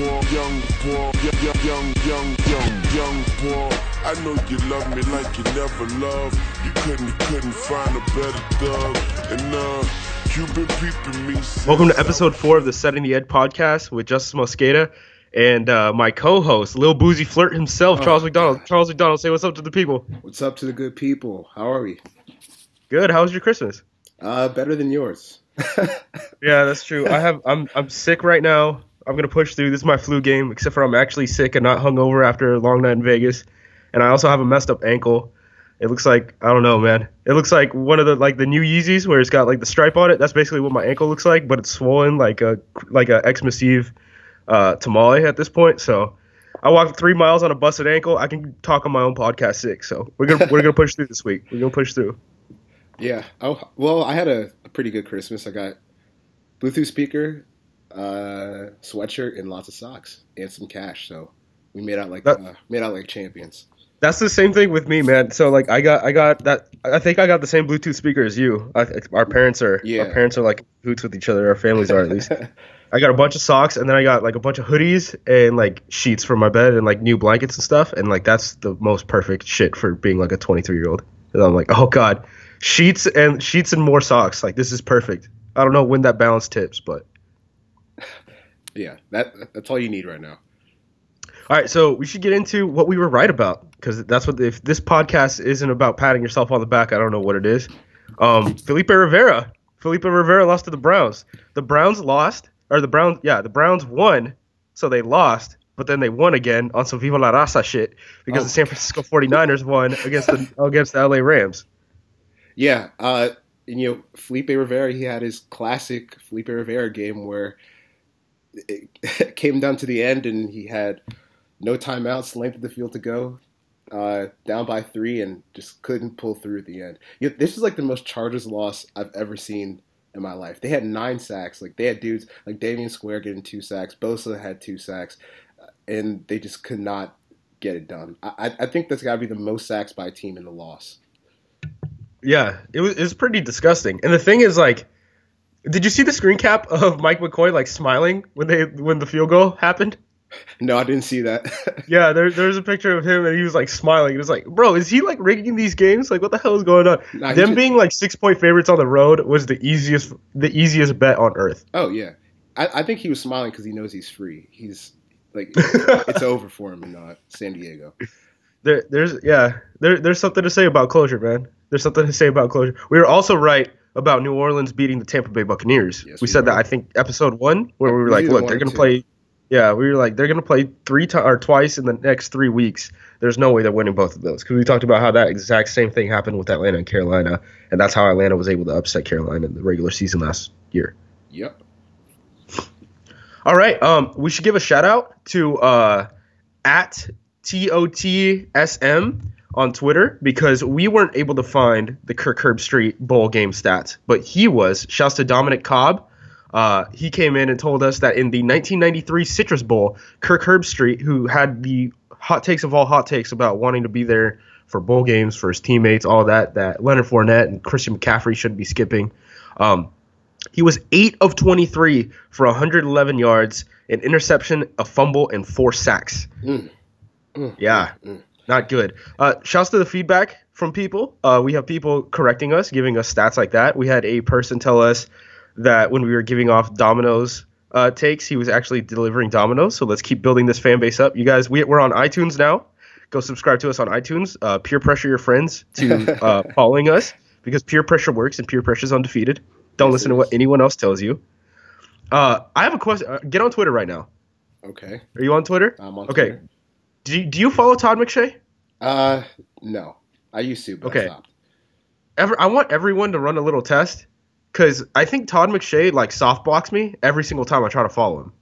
boy, young boy, young, young, young, young, young, young boy. I know you love me like you never loved. You couldn't, you couldn't find a better thug. And uh, you've been peeping me. Welcome to episode four of the Setting the Ed podcast with Justis Mosqueda and uh, my co-host, Lil Boozy Flirt himself, Charles McDonald. Charles McDonald, say what's up to the people. What's up to the good people? How are we? Good. How was your Christmas? Uh, better than yours. Yeah, that's true. I have. I'm. I'm sick right now. I'm gonna push through. This is my flu game, except for I'm actually sick and not hungover after a long night in Vegas, and I also have a messed up ankle. It looks like I don't know, man. It looks like one of the like the new Yeezys where it's got like the stripe on it. That's basically what my ankle looks like, but it's swollen like a like a Xmas Eve uh, tamale at this point. So I walked three miles on a busted ankle. I can talk on my own podcast sick. So we're gonna we're gonna push through this week. We're gonna push through. Yeah. Oh, well, I had a, a pretty good Christmas. I got Bluetooth speaker, uh, sweatshirt, and lots of socks and some cash. So we made out like That- uh, made out like champions. That's the same thing with me, man. So like I got I got that I think I got the same Bluetooth speaker as you. I, our parents are Yeah. our parents are like hoots with each other. Our families are at least. I got a bunch of socks and then I got like a bunch of hoodies and like sheets for my bed and like new blankets and stuff. And like that's the most perfect shit for being like a 23 year old. And I'm like, oh god, sheets and sheets and more socks. Like this is perfect. I don't know when that balance tips, but yeah, that that's all you need right now. All right, so we should get into what we were right about because that's what if this podcast isn't about patting yourself on the back, I don't know what it is. Um, Felipe Rivera, Felipe Rivera lost to the Browns. The Browns lost, or the Browns, yeah, the Browns won, so they lost, but then they won again on some Viva la Raza shit because Oh. the San Francisco 49ers won against the against the LA Rams. Yeah. Uh, and, you know, Felipe Rivera, he had his classic Felipe Rivera game where it came down to the end and he had no timeouts, length of the field to go, uh, down by three, and just couldn't pull through at the end. You know, this is like the most Chargers loss I've ever seen in my life. They had nine sacks. Like they had dudes like Damion Square getting two sacks. Bosa had two sacks, uh, and they just could not get it done. I, I- think that's got to be the most sacks by a team in the loss. Yeah, it was it was pretty disgusting. And the thing is, like, did you see the screen cap of Mike McCoy like smiling when they when the field goal happened? No, I didn't see that. Yeah, there, there's a picture of him and he was like smiling. It was like, bro, is he like rigging these games? Like, what the hell is going on? Nah, Them just- being like six point favorites on the road was the easiest, the easiest bet on earth. oh yeah, I, I think he was smiling because he knows he's free. He's like it's over for him in uh, San Diego. There, there's yeah, there, there's something to say about closure, man. There's something to say about closure. We were also right about New Orleans beating the Tampa Bay Buccaneers. Yes, we we said that. I think episode one where we were like, look, they're gonna two. play. Yeah, we were like, they're gonna play three times or twice in the next three weeks. There's no way they're winning both of those because we talked about how that exact same thing happened with Atlanta and Carolina, and that's how Atlanta was able to upset Carolina in the regular season last year. Yep. All right. Um, we should give a shout out to uh, at TOTSM on Twitter because we weren't able to find the Kirk Herbstreit bowl game stats, but he was. Shouts to Dominic Cobb. Uh, he came in and told us that in the 1993 Citrus Bowl, Kirk Herbstreit, who had the hot takes of all hot takes about wanting to be there for bowl games for his teammates, all that, that Leonard Fournette and Christian McCaffrey shouldn't be skipping. Um, he was 8 of 23 for 111 yards, an interception, a fumble, and four sacks. Mm. Mm. Yeah, Mm. Not good. Uh, shouts to the feedback from people. Uh, we have people correcting us, giving us stats like that. We had a person tell us that when we were giving off Domino's uh, takes, he was actually delivering Domino's. So let's keep building this fan base up. You guys, we, we're on iTunes now. Go subscribe to us on iTunes. Uh, peer pressure your friends to uh, following us because peer pressure works and peer pressure is undefeated. Don't listen to what anyone else tells you. Uh, I have a question. Uh, get on Twitter right now. Okay. Are you on Twitter? I'm on. Okay. Twitter. Do you, do you follow Todd McShay? Uh, no. I used to, but Okay. I. Ever, I want everyone to run a little test because I think Todd McShay like soft blocks me every single time I try to follow him.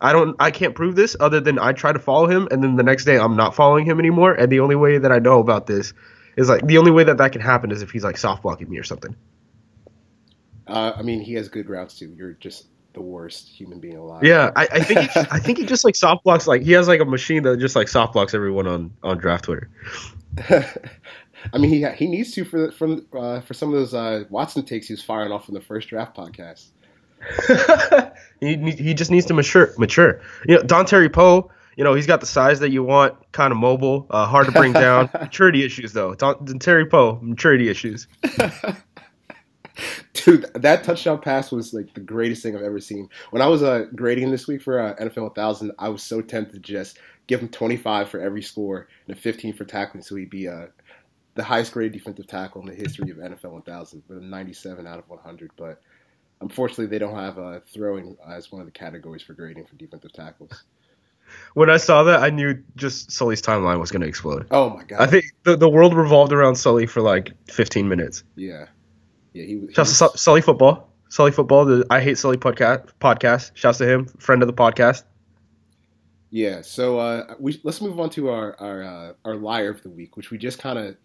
I don't, I can't prove this other than I try to follow him and then the next day I'm not following him anymore. And the only way that I know about this is like the only way that that can happen is if he's like soft blocking me or something. Uh, I mean, he has good routes too. You're just the worst human being alive. Yeah, I, I think he, I think he just like soft blocks like he has like a machine that just like soft blocks everyone on on draft Twitter. I mean, he he needs to for from uh, for some of those uh, Watson takes he was firing off in the first draft podcast. He he just needs to mature. Mature. You know, Dontari Poe. You know, he's got the size that you want, kind of mobile, uh, hard to bring down. maturity issues though. Don, Dontari Poe, maturity issues. Dude, that touchdown pass was like the greatest thing I've ever seen. When I was uh, grading this week for uh, NFL 1000, I was so tempted to just give him 25 for every score and a 15 for tackling, so he'd be uh, the highest graded defensive tackle in the history of NFL 1000, with a 97 out of 100. But unfortunately, they don't have uh, throwing as one of the categories for grading for defensive tackles. When I saw that, I knew just Sully's timeline was going to explode. Oh my god! I think the, the world revolved around Sully for like 15 minutes. yeah, yeah. He, Shouts to Su- Sully Football. Sully Football, the I Hate Sully podcast. podcast. Shouts to him, friend of the podcast. Yeah, so uh, we let's move on to our our uh, our liar of the week, which we just kind of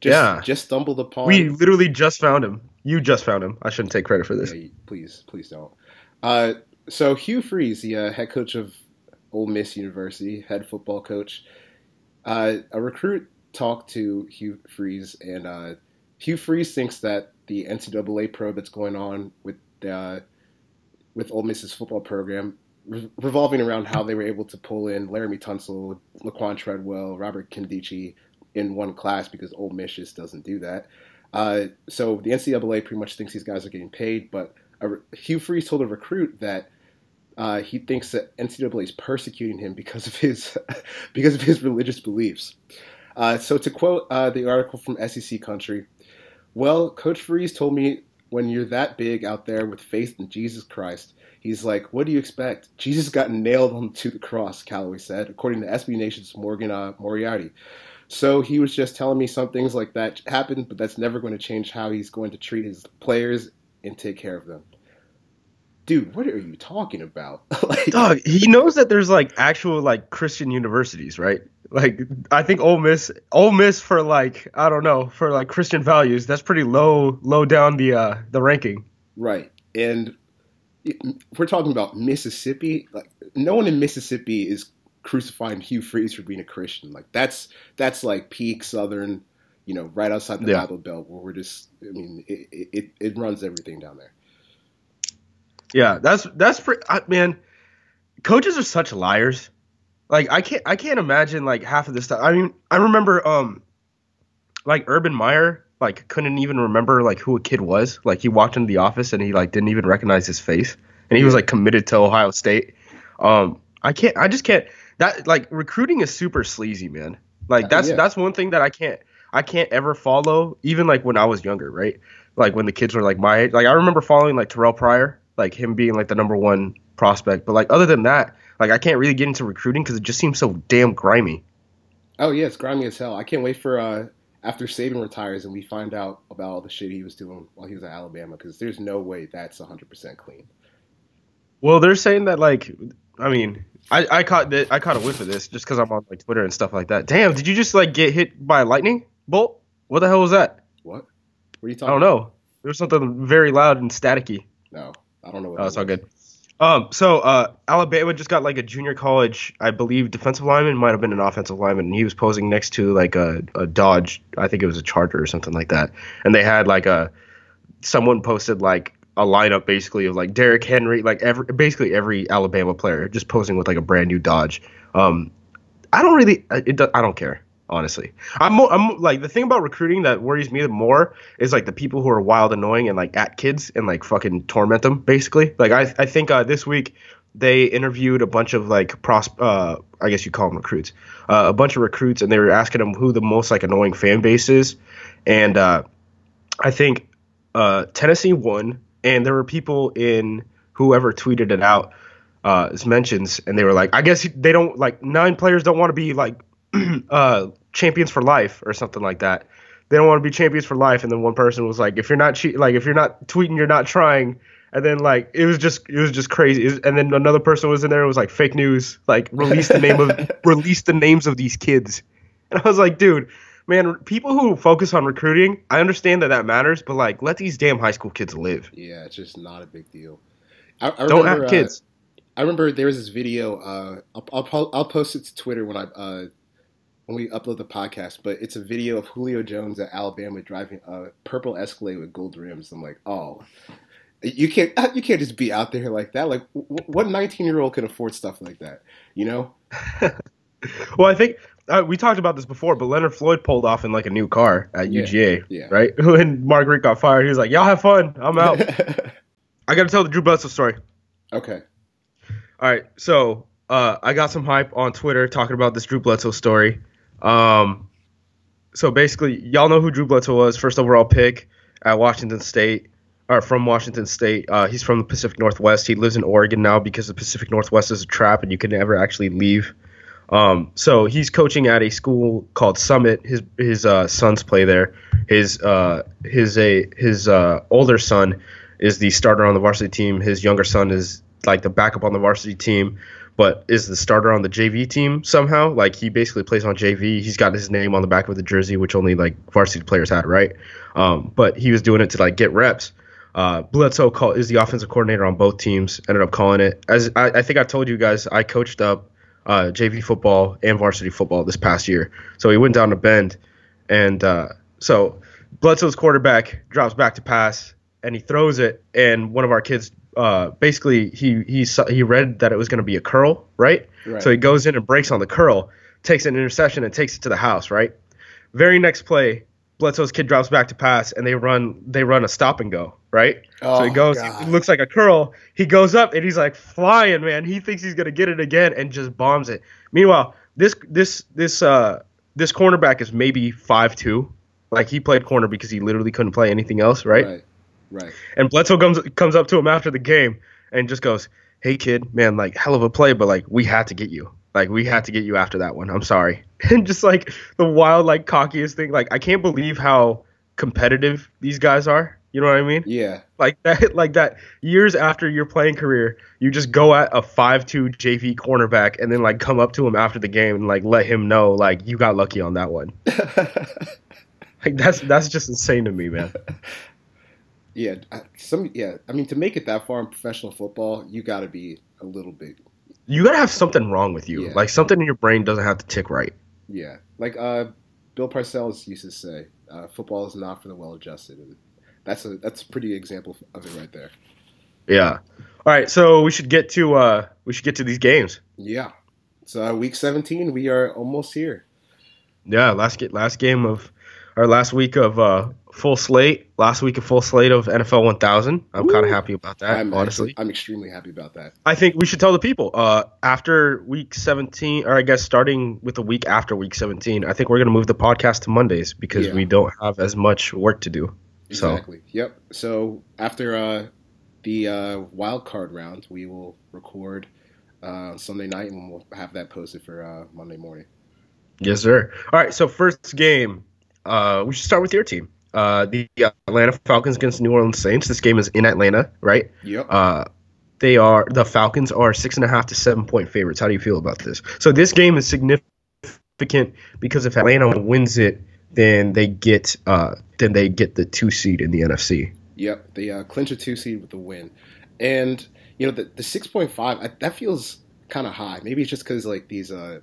just Yeah. just stumbled upon. We literally just found him. You just found him. I shouldn't take credit for this. Yeah, please, please don't. Uh, so Hugh Freeze, the uh, head coach of Ole Miss University, head football coach, uh, a recruit talked to Hugh Freeze, and uh, Hugh Freeze thinks that the NCAA probe that's going on with uh, with Ole Miss's football program, re- revolving around how they were able to pull in Laremy Tunsil, Laquan Treadwell, Robert Nkemdiche in one class because Ole Miss just doesn't do that. Uh, so the NCAA pretty much thinks these guys are getting paid, but a, Hugh Freeze told a recruit that uh, he thinks that NCAA is persecuting him because of his because of his religious beliefs. Uh, so to quote uh, the article from SEC Country, well, Coach Freeze told me when you're that big out there with faith in Jesus Christ, he's like, what do you expect? Jesus got nailed onto the cross, Calloway said, according to SB Nation's Morgan uh, Moriarty. So he was just telling me some things like that happened, but that's never going to change how he's going to treat his players and take care of them. Dude, what are you talking about? like, Dog, he knows that there's like actual like Christian universities, right? Like I think Ole Miss, Ole Miss for like I don't know for like Christian values, that's pretty low, low down the uh the ranking. Right. And we're talking about Mississippi. Like no one in Mississippi is crucifying Hugh Freeze for being a Christian. Like that's that's like peak Southern, you know, right outside the Yeah. Bible Belt, where we're just. I mean, it it, it runs everything down there. Yeah, that's that's pretty I, man. Coaches are such liars. Like I can't I can't imagine like half of this stuff. I mean, I remember um like Urban Meyer like couldn't even remember like who a kid was. Like he walked into the office and he like didn't even recognize his face. And he was like committed to Ohio State. Um I can't I just can't that like recruiting is super sleazy, man. Like Uh, that's yeah. that's one thing that I can't I can't ever follow even like when I was younger, right? Like when the kids were like my age. Like I remember following like Terrell Pryor, like him being like the number one prospect. But like other than that, like I can't really get into recruiting because it just seems so damn grimy. Oh yeah, it's grimy as hell. I can't wait for uh, after Saban retires and we find out about all the shit he was doing while he was at Alabama because there's no way that's 100 percent clean. Well, they're saying that like, I mean, I, I caught the, I caught a whiff of this just because I'm on like Twitter and stuff like that. Damn, did you just like get hit by a lightning bolt? What the hell was that? What? What are you talking? I don't know. There was something very loud and staticky. No, I don't know. What Oh, it's all good. Um, so uh, Alabama just got like a junior college, I believe, defensive lineman might have been an offensive lineman, and he was posing next to like a, a Dodge, I think it was a Charger or something like that, and they had like a someone posted like a lineup basically of like Derrick Henry, like every basically every Alabama player just posing with like a brand new Dodge. Um, I don't really, it, I don't care honestly. I'm I'm like the thing about recruiting that worries me the more is like the people who are wild, annoying, and like at kids and like fucking torment them. Basically, like I I think uh, this week they interviewed a bunch of like pros uh I guess you call them recruits, uh, a bunch of recruits, and they were asking them who the most like annoying fan base is, and uh, I think uh Tennessee won, and there were people in whoever tweeted it out uh as mentions, and they were like, I guess they don't like nine players don't want to be like uh champions for life or something like that. They don't want to be champions for life. And then one person was like, if you're not che- like if you're not tweeting, you're not trying. And then like it was just it was just crazy. Was- and then another person was in there. It was like fake news. Like release the name of release the names of these kids. And I was like, dude, man, people who focus on recruiting, I understand that that matters, but like let these damn high school kids live. Yeah, it's just not a big deal. I, I Don't have kids. Uh, I remember there was this video. Uh, I'll, I'll I'll post it to Twitter when I uh, when we upload the podcast. But it's a video of Julio Jones at Alabama driving a purple Escalade with gold rims. I'm like, oh, You can't you can't just be out there like that. Like what 19 year old can afford stuff like that? You know? well, I think uh, we talked about this before, but Leonard Floyd pulled off in like a new car at UGA, yeah. right? When Richt got fired, he was like, "Y'all have fun. I'm out." I got to tell the Drew Bledsoe story. okay. All right, so uh, I got some hype on Twitter talking about this Drew Bledsoe story. Um, so basically, y'all know who Drew Bledsoe was, first overall pick at Washington State, or from Washington State. Uh, he's from the Pacific Northwest. He lives in Oregon now because the Pacific Northwest is a trap and you can never actually leave. Um, so he's coaching at a school called Summit. His his uh, sons play there. His uh, his a his uh, older son is the starter on the varsity team. His younger son is like the backup on the varsity team, but is the starter on the JV team somehow. Like he basically plays on JV. He's got his name on the back of the jersey, which only like varsity players had, right? Um, but he was doing it to like get reps. Uh, Bledsoe call, is the offensive coordinator on both teams. Ended up calling it. As I, I think I told you guys, I coached up uh, JV football and varsity football this past year. So he went down to Bend, and uh, so Bledsoe's quarterback drops back to pass, and he throws it, and one of our kids. Uh, basically, he he he read that it was going to be a curl, right? Right. So he goes in and breaks on the curl, takes an interception, and takes it to the house, right? Very next play, Bledsoe's kid drops back to pass, and they run they run a stop and go, right? Oh, so he Oh, goes, looks like a curl. He goes up and he's like flying, man. He thinks he's gonna get it again and just bombs it. Meanwhile, this this this uh this cornerback is maybe five two. Like he played corner because he literally couldn't play anything else, right? Right. Right. And Bledsoe comes comes up to him after the game and just goes, "Hey kid, man, like hell of a play, but like we had to get you. Like we had to get you after that one. I'm sorry." And just like the wild, like cockiest thing. Like I can't believe how competitive these guys are. You know what I mean? Yeah. Like that, like that. Years after your playing career, you just go at a five-two JV cornerback and then like come up to him after the game and like let him know like you got lucky on that one. Like that's that's just insane to me, man. Yeah. I- Some. Yeah. I mean, to make it that far in professional football, you got to be a little bit. You gotta have something wrong with you. Yeah. Like something in your brain doesn't have to tick right. Yeah. Like uh, Bill Parcells used to say, uh, "Football is not for the well-adjusted," and that's a that's a pretty example of it right there. Yeah. All right, so we should get to uh we should get to these games. Yeah. So uh, week 17, we are almost here. Yeah, last get last game of our last week of uh full slate, last week a full slate of NFL 1000. I'm kind of happy about that, I'm honestly. actually- I'm extremely happy about that. I think we should tell the people uh after week 17 or I guess starting with the week after week 17, I think we're going to move the podcast to Mondays because Yeah. we don't have as much work to do. So, Exactly. Yep. So after uh, the uh, wild card round, we will record uh, Sunday night, and we'll have that posted for uh, Monday morning. Yes, sir. All right, so first game, uh, we should start with your team. Uh, the Atlanta Falcons against New Orleans Saints. This game is in Atlanta, right? Yep. Uh, they are the Falcons are six and a half to seven point favorites. How do you feel about this? So this game is significant because if Atlanta wins it, then they get uh, then they get the two seed in the NFC. Yep, they uh, clinch a two seed with the win, and you know the the six point five that feels kind of high. Maybe it's just because like these uh,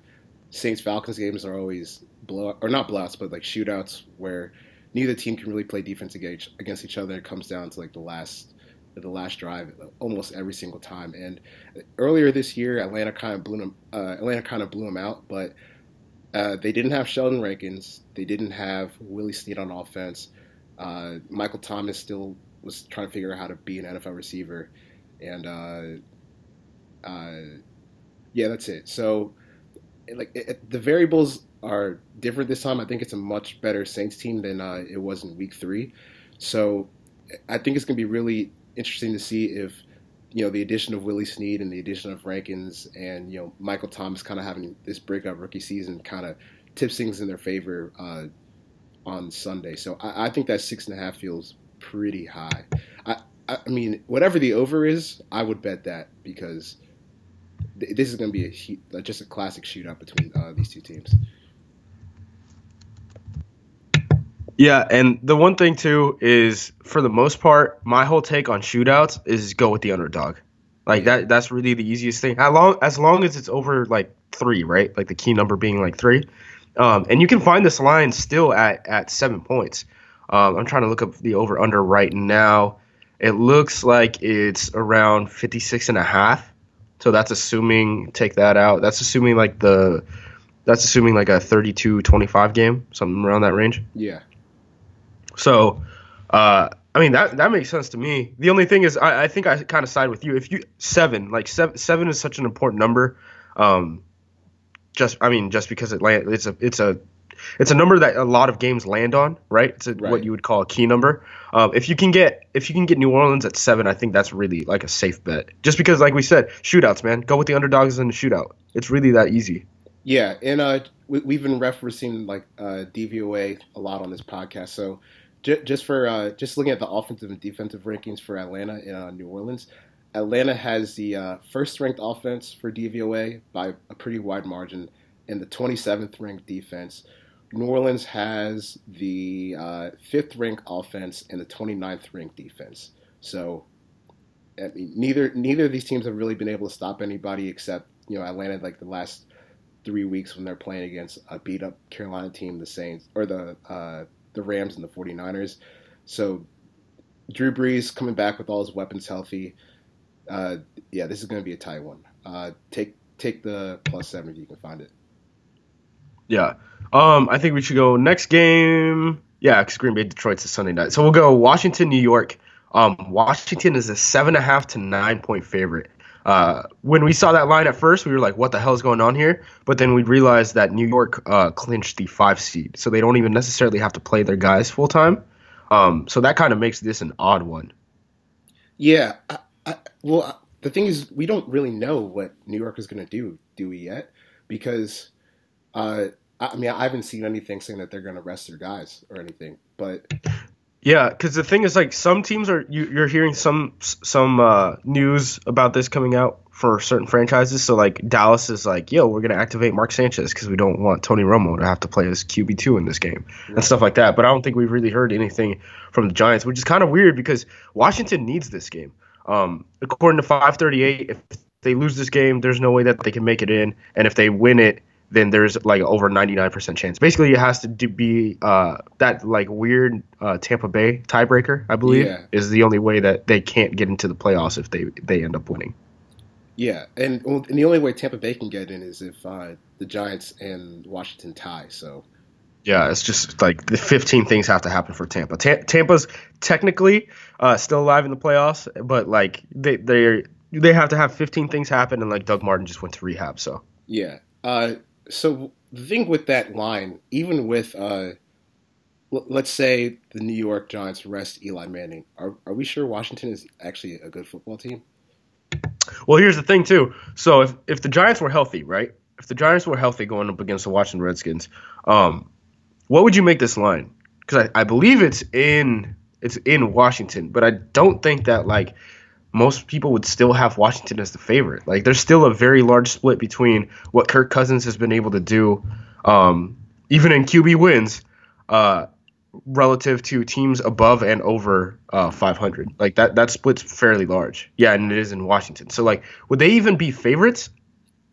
Saints Falcons games are always blow or not blowouts, but like shootouts where neither team can really play defense against each other. It comes down to like the last the last drive almost every single time. And earlier this year, Atlanta kind of blew them. Uh, Atlanta kind of blew them out, but uh, they didn't have Sheldon Rankins. They didn't have Willie Snead on offense. Uh, Michael Thomas still was trying to figure out how to be an NFL receiver, and uh, uh, yeah, that's it. So, like it, it- the variables are different this time. I think it's a much better Saints team than uh, it was in Week Three. So, I think it's going to be really interesting to see if you know the addition of Willie Snead and the addition of Rankins and you know Michael Thomas kind of having this breakout rookie season kind of tips things in their favor uh, on Sunday. So I, I think that six and a half feels pretty high. I, I mean, whatever the over is, I would bet that because this is going to be a just a classic shootout between uh, these two teams. Yeah, and the one thing too is for the most part, my whole take on shootouts is go with the underdog. Like that that's really the easiest thing. As long as long as it's over like three, right? Like the key number being like three. Um, and you can find this line still at, at seven points. Um, I'm trying to look up the over under right now. It looks like it's around 56 and a half. So that's assuming take that out. That's assuming like the that's assuming like a 32-25 game, something around that range. Yeah. So, uh, I mean that that makes sense to me. The only thing is, I, I think I kind of side with you. If you seven, like seven, seven is such an important number. Um, just I mean, just because it land, it's a it's a it's a number that a lot of games land on, right? It's a, Right. what you would call a key number. Um, if you can get if you can get New Orleans at seven, I think that's really like a safe bet. Just because, like we said, shootouts, man, go with the underdogs in the shootout. It's really that easy. Yeah, and uh, we, we've been referencing like uh, DVOA a lot on this podcast. So just for uh, just looking at the offensive and defensive rankings for Atlanta and uh, New Orleans, Atlanta has the uh, first ranked offense for DVOA by a pretty wide margin, and the 27th ranked defense. New Orleans has the uh, fifth ranked offense and the 29th ranked defense. So I mean, neither neither of these teams have really been able to stop anybody except you know Atlanta like the last three weeks when they're playing against a beat up Carolina team, the Saints or the uh, the Rams and the 49ers. So Drew Brees coming back with all his weapons healthy. Uh, yeah, this is going to be a tight one. Uh, take take the plus seven if you can find it. Yeah. Um, I think we should go next game. Yeah, because Green Bay Detroit's a Sunday night. So we'll go Washington, New York. Um, Washington is a seven and a half to nine point favorite. Uh, when we saw that line at first, we were like, "What the hell is going on here?" But then we realized that New York uh, clinched the five seed, so they don't even necessarily have to play their guys full time. Um, so that kind of makes this an odd one. Yeah, I, I, well, the thing is, we don't really know what New York is going to do, do we yet? Because, uh, I mean, I haven't seen anything saying that they're going to rest their guys or anything. But Yeah, because the thing is, like, some teams are you, you're hearing some some uh, news about this coming out for certain franchises. So like Dallas is like, yo, we're gonna activate Mark Sanchez because we don't want Tony Romo to have to play as QB two in this game and stuff like that. But I don't think we've really heard anything from the Giants, which is kind of weird because Washington needs this game. Um, according to 538, if they lose this game, there's no way that they can make it in, and if they win it, then there's like over 99% chance. Basically, it has to be uh, that like weird uh, Tampa Bay tiebreaker, I believe, Yeah. is the only way that they can't get into the playoffs if they they end up winning. yeah, and, and the only way Tampa Bay can get in is if uh, the Giants and Washington tie. So Yeah, it's just like the 15 things have to happen for Tampa. Ta- Tampa's technically uh, still alive in the playoffs, but like they they they have to have 15 things happen, and like Doug Martin just went to rehab, so. yeah, uh, so the thing with that line, even with uh, l- let's say the New York Giants rest Eli Manning, are are we sure Washington is actually a good football team? Well, here's the thing too. So if if the Giants were healthy, right? If the Giants were healthy going up against the Washington Redskins, um, what would you make this line? Because I, I believe it's in it's in Washington, but I don't think that like most people would still have Washington as the favorite. Like there's still a very large split between what Kirk Cousins has been able to do, um, even in QB wins, uh, relative to teams above and over uh, 500. Like that that split's fairly large. Yeah, and it is in Washington. So like, would they even be favorites?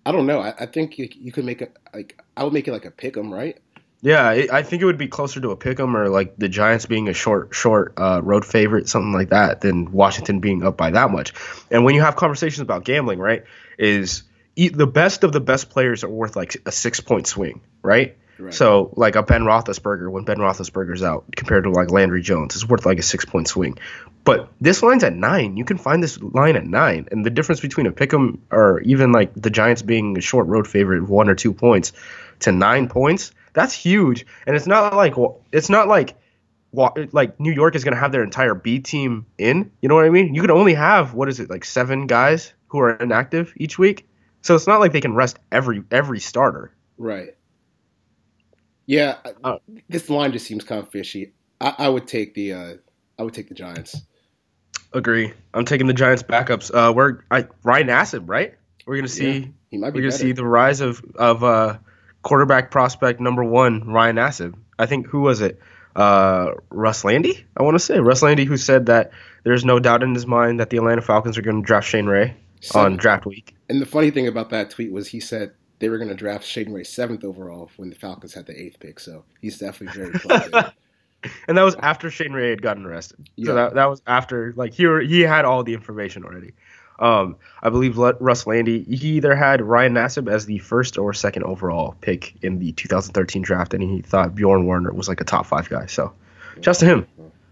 I don't know. I, I think you, you could make it like I would make it like a pick 'em, right? Yeah, I I think it would be closer to a pick'em or like the Giants being a short short uh, road favorite, something like that, than Washington being up by that much. And when you have conversations about gambling, right, is the best of the best players are worth like a six point swing, right? Right. So like a Ben Roethlisberger when Ben Roethlisberger's out compared to like Landry Jones is worth like a six point swing. But this line's at nine. You can find this line at nine, and the difference between a pick'em or even like the Giants being a short road favorite, one or two points, to nine points, that's huge. And it's not like it's not like like New York is going to have their entire B team in. You know what I mean? You can only have what is it like seven guys who are inactive each week. So it's not like they can rest every every starter. Right. Yeah, Uh, this line just seems kind of fishy. I, I would take the uh, I would take the Giants. Agree. I'm taking the Giants backups. Uh, we're I, Ryan Nassib, right? We're gonna see. Yeah, He might be we're gonna better. see the rise of of uh, quarterback prospect number one, Ryan Nassib. I think who was it? Uh, Russ Lande. I want to say Russ Lande, who said that there's no doubt in his mind that the Atlanta Falcons are going to draft Shane Ray So- on draft week. And the funny thing about that tweet was he said they were going to draft Shane Ray seventh overall when the Falcons had the eighth pick. So he's definitely very in. and that was after Shane Ray had gotten arrested. Yeah. So that, that was after like he were- he had all the information already. Um, I believe Russ Lande he either had Ryan Nassib as the first or second overall pick in the 2013 draft, and he thought Bjoern Werner was like a top five guy. So, just to him.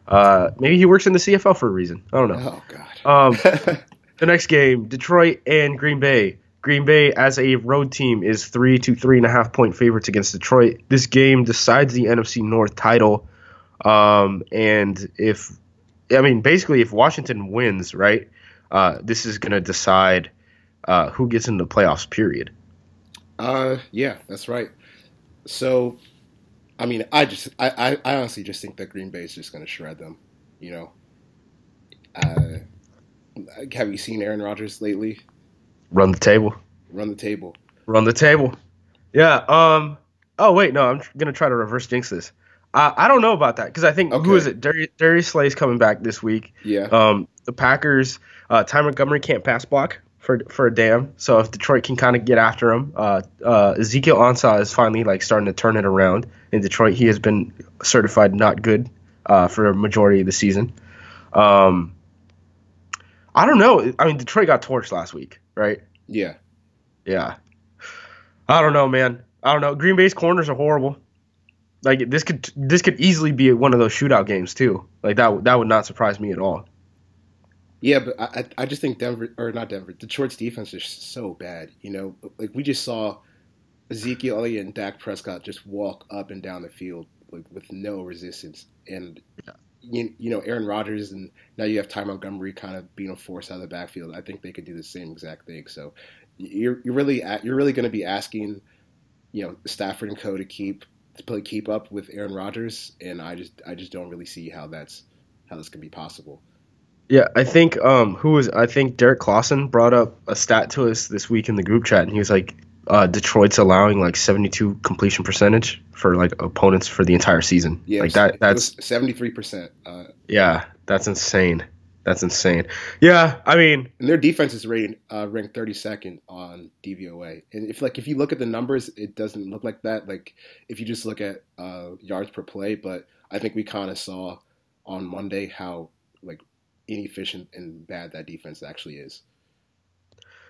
Uh, maybe he works in the CFL for a reason. I don't know. Oh God. Um, the next game, Detroit and Green Bay. Green Bay, as a road team, is three to three and a half point favorites against Detroit. This game decides the NFC North title. Um, and if, I mean, basically, if Washington wins, right, uh, this is going to decide uh, who gets into the playoffs, period. Uh, yeah, that's right. So, I mean, I just, I, I, I honestly just think that Green Bay is just going to shred them. You know, uh, have you seen Aaron Rodgers lately? Run the table. Run the table. Run the table. Yeah. Um. Oh wait, no. I'm gonna try to reverse jinx this. I I don't know about that because I think who Okay. is it? Darius, Darius Slay's coming back this week. Yeah. Um. The Packers. Uh. Ty Montgomery can't pass block for for a damn. So if Detroit can kind of get after him, uh. Uh. Ezekiel Ansah is finally like starting to turn it around in Detroit. He has been certified not good. Uh. For a majority of the season. Um. I don't know. I mean, Detroit got torched last week, right? yeah. Yeah. I don't know, man. I don't know. Green Bay's corners are horrible. Like this could this could easily be one of those shootout games too. Like that that would not surprise me at all. Yeah, but I, I just think Denver or not Denver, Detroit's defense is so bad. You know, like we just saw Ezekiel Elliott and Dak Prescott just walk up and down the field like with no resistance, and you, you know Aaron Rodgers and now you have Ty Montgomery kind of being a force out of the backfield. I think they could do the same exact thing. So you're you're really at, you're really going to be asking, you know, Stafford and Co to keep to play keep up with Aaron Rodgers, and I just I just don't really see how that's how this can be possible. Yeah, I think um who was I think Derek Clausen brought up a stat to us this week in the group chat and he was like uh, Detroit's allowing like 72 completion percentage for like opponents for the entire season. Yeah, like that that's seventy three percent. Uh, yeah, that's insane. That's insane. Yeah, I mean, and their defense is rated uh, ranked 32nd on DVOA. And if like if you look at the numbers, it doesn't look like that. Like if you just look at uh, yards per play, but I think we kind of saw on Monday how like inefficient and bad that defense actually is.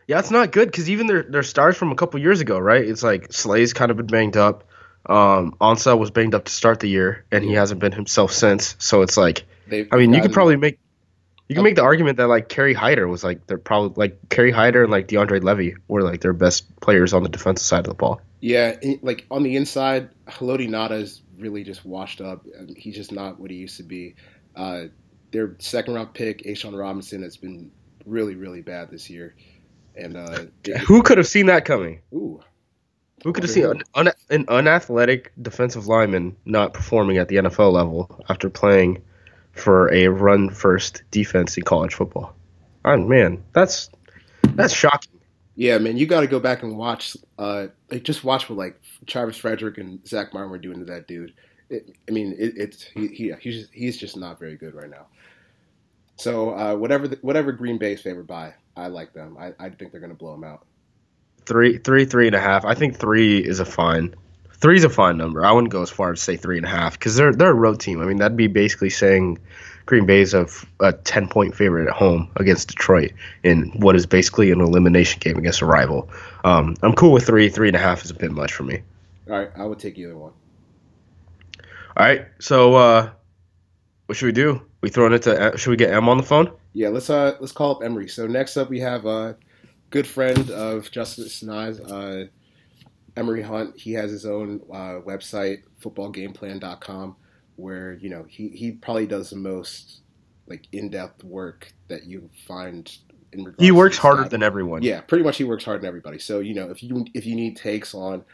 Yeah, it's not good because even their their stars from a couple years ago, right? It's like Slay's kind of been banged up. Um, Ansah was banged up to start the year, and he hasn't been himself since. So it's like, They've I mean, you could probably make you can make the argument that like Kerry Hyder was like they're probably like Kerry Hyder and like DeAndre Levy were like their best players on the defensive side of the ball. Yeah, like on the inside, Haloti Ngata is really just washed up. and He's just not what he used to be. Uh, their second round pick, A'Shawn Robinson, has been really, really bad this year. And uh, it- Who could have seen that coming? ooh, Who could have seen an, un, an unathletic defensive lineman not performing at the NFL level after playing for a run first defense in college football? Oh man, that's that's shocking. yeah, man, you got to go back and watch. Uh, like just watch what like Travis Frederick and Zach Martin were doing to that dude. It, I mean, it, it's he, he he's just, he's just not very good right now. So uh, whatever the, whatever Green Bay's favored by, I like them. I, I think they're going to blow them out. Three, three, three and a half. I think three is a fine. Three is a fine number. I wouldn't go as far as say three and a half because they're they're a road team. I mean, that'd be basically saying Green Bay's a ten point favorite at home against Detroit in what is basically an elimination game against a rival. Um, I'm cool with three. Three and a half is a bit much for me. All right, I would take either one. All right, so uh, what should we do? We throwing it to? Should we get M on the phone? Yeah, let's uh let's call up Emery. So next up we have a good friend of Justis and I's, uh, Emery Hunt. He has his own uh, website, footballgameplan.com, where you know he he probably does the most like in depth work that you find in regards. He works harder than everyone. Yeah, pretty much he works harder than everybody. So you know if you if you need takes on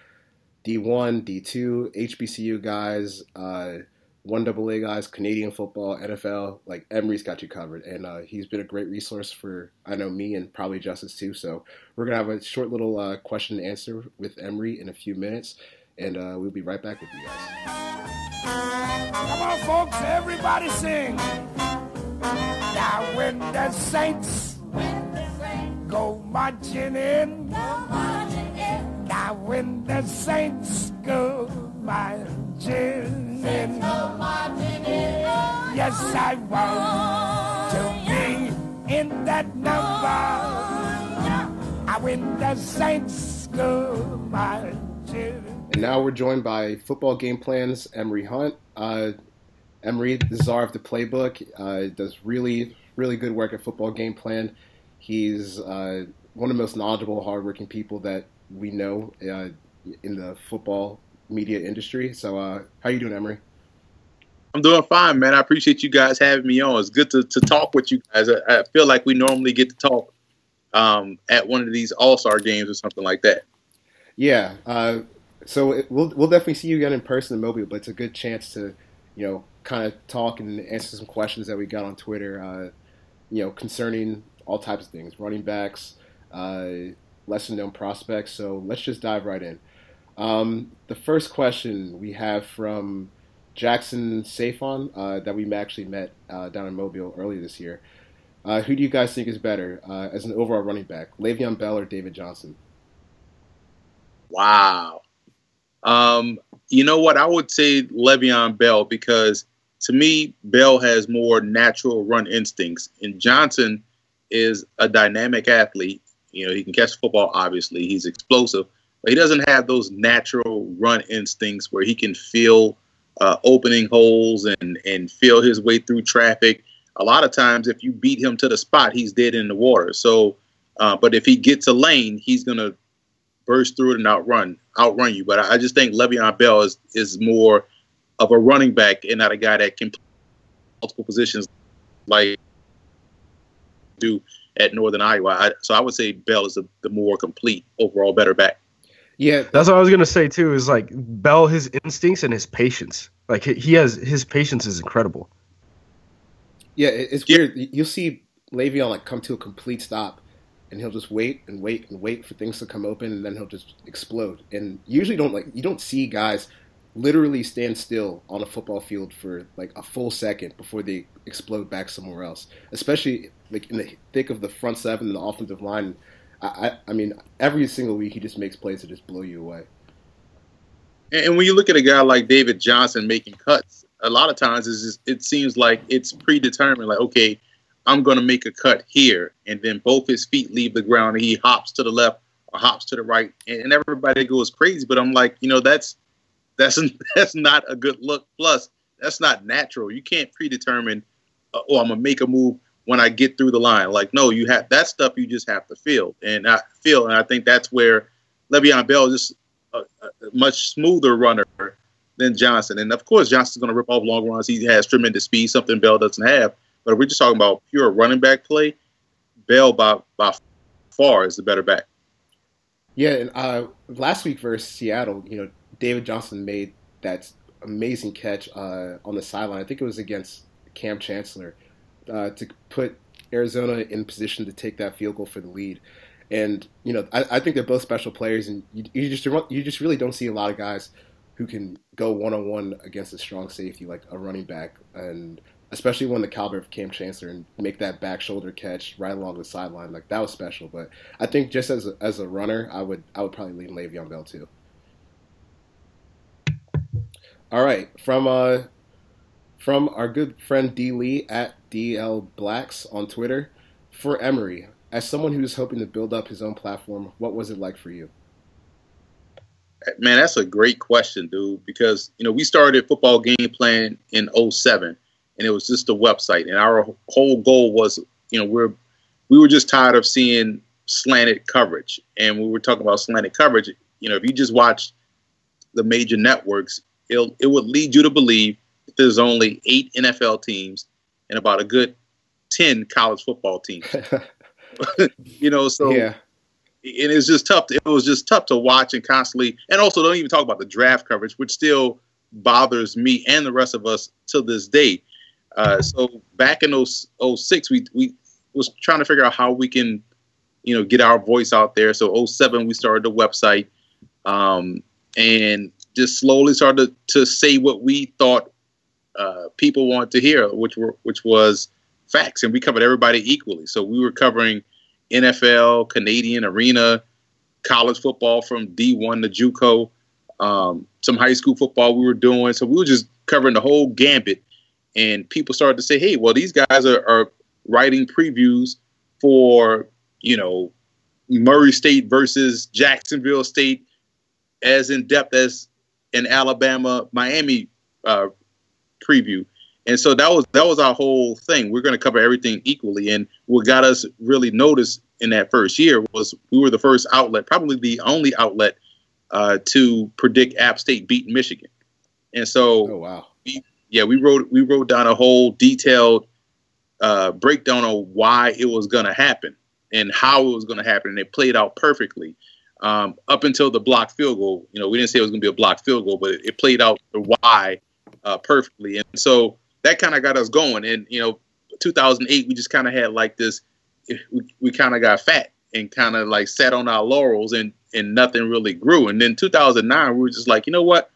D one, D two, HBCU guys. Uh, one double A guys, Canadian football, NFL, like Emery's got you covered, and uh, he's been a great resource for I know me and probably Justis too. So we're gonna have a short little uh, question and answer with Emery in a few minutes, and uh, we'll be right back with you guys. Come on, folks, everybody sing. Now when the saints go marching in. Now when the saints go marching in. Yes, I want to be in that number. I win the Saints go marching. And now we're joined by Football Game Plans Emery Hunt. Uh, Emery, the czar of the playbook, uh, does really, really good work at Football Game Plan. He's uh, one of the most knowledgeable, hardworking people that we know uh, in the football media industry. So, uh, how you doing, Emery? I'm doing fine, man. I appreciate you guys having me on. It's good to, to talk with you guys. I, I feel like we normally get to talk um, at one of these All Star games or something like that. Yeah. Uh, so it, we'll we'll definitely see you again in person in Mobile, but it's a good chance to, you know, kind of talk and answer some questions that we got on Twitter. Uh, you know, concerning all types of things, running backs, uh, lesser known prospects. So let's just dive right in. Um, the first question we have from Jackson Safon uh, that we actually met uh, down in Mobile earlier this year. Uh, who do you guys think is better uh, as an overall running back, Le'Veon Bell or David Johnson? Wow. Um, you know what? I would say Le'Veon Bell because to me, Bell has more natural run instincts, and Johnson is a dynamic athlete. You know, he can catch football. Obviously, he's explosive, he doesn't have those natural run instincts where he can feel uh, opening holes and and feel his way through traffic. A lot of times, if you beat him to the spot, he's dead in the water. So, uh, but if he gets a lane, he's gonna burst through it and outrun outrun you. But I, I just think Le'Veon Bell is is more of a running back and not a guy that can play multiple positions like do at Northern Iowa. I, so I would say Bell is a, the more complete overall better back. Yeah, That's what I was gonna say too. Is like Bell, his instincts and his patience. Like he- has his patience is incredible. yeah, it- it's Yeah. weird. You'll see Le'Veon like come to a complete stop, and he'll just wait and wait and wait for things to come open, and then he'll just explode. And usually don't like you don't see guys literally stand still on a football field for like a full second before they explode back somewhere else. Especially like in the thick of the front seven and the offensive line. I, I, mean, every single week he just makes plays that just blow you away. And, when you look at a guy like David Johnson making cuts, a lot of times just, it seems like it's predetermined. Like, okay, I'm going to make a cut here, and then both his feet leave the ground, and he hops to the left or hops to the right, and, and everybody goes crazy. But I'm like, you know, that's that's that's not a good look. Plus, that's not natural. You can't predetermine. Uh, oh, I'm gonna make a move when I get through the line. Like, no, you have that stuff. You just have to feel and I feel, and I think that's where Le'Veon Bell is just a, a much smoother runner than Johnson. And of course, Johnson's going to rip off long runs. He has tremendous speed, something Bell doesn't have. But if we're just talking about pure running back play, Bell by by far is the better back. Yeah, and uh, last week versus Seattle, you know, David Johnson made that amazing catch uh, on the sideline. I think it was against Kam Chancellor uh, to put Arizona in position to take that field goal for the lead. And you know, I, I think they're both special players, and you, you just you just really don't see a lot of guys who can go one on one against a strong safety like a running back, and especially when the caliber of Kam Chancellor and make that back shoulder catch right along the sideline, like that was special. But I think just as a, as a runner, I would I would probably lean Le'Veon Bell too. All right, from uh, from our good friend D Lee at DL Blacks on Twitter, for Emery, as someone who's hoping to build up his own platform, what was it like for you? Man, that's a great question, dude. Because you know we started football game plan in 07, and it was just a website, and our whole goal was, you know, we're we were just tired of seeing slanted coverage, and we were talking about slanted coverage. You know, if you just watch the major networks, it'll, it would lead you to believe that there's only eight NFL teams and about a good ten college football teams. you know, so yeah, and it's just tough. To, it was just tough to watch and constantly, and also don't even talk about the draft coverage, which still bothers me and the rest of us to this day. Uh, so back in 06, we we was trying to figure out how we can, you know, get our voice out there. So 07, we started the website, um, and just slowly started to, to say what we thought uh, people want to hear, which were which was facts, and we covered everybody equally. So we were covering NFL, Canadian arena, college football from D1 to JUCO, um, some high school football we were doing. So we were just covering the whole gambit. and people started to say, "Hey, well, these guys are, are writing previews for you know Murray State versus Jacksonville State as in depth as an Alabama Miami uh, preview." And so that was that was our whole thing. We're going to cover everything equally, and what got us really noticed in that first year was we were the first outlet, probably the only outlet, uh, to predict App State beating Michigan. And so, oh wow, we, yeah, we wrote we wrote down a whole detailed uh, breakdown on why it was going to happen and how it was going to happen, and it played out perfectly. Um, up until the block field goal, you know, we didn't say it was going to be a block field goal, but it, it played out the why uh, perfectly. And so that kind of got us going. And you know, 2008, we just kind of had like this. We, we kind of got fat and kind of like sat on our laurels, and and nothing really grew. And then 2009, we were just like, you know what?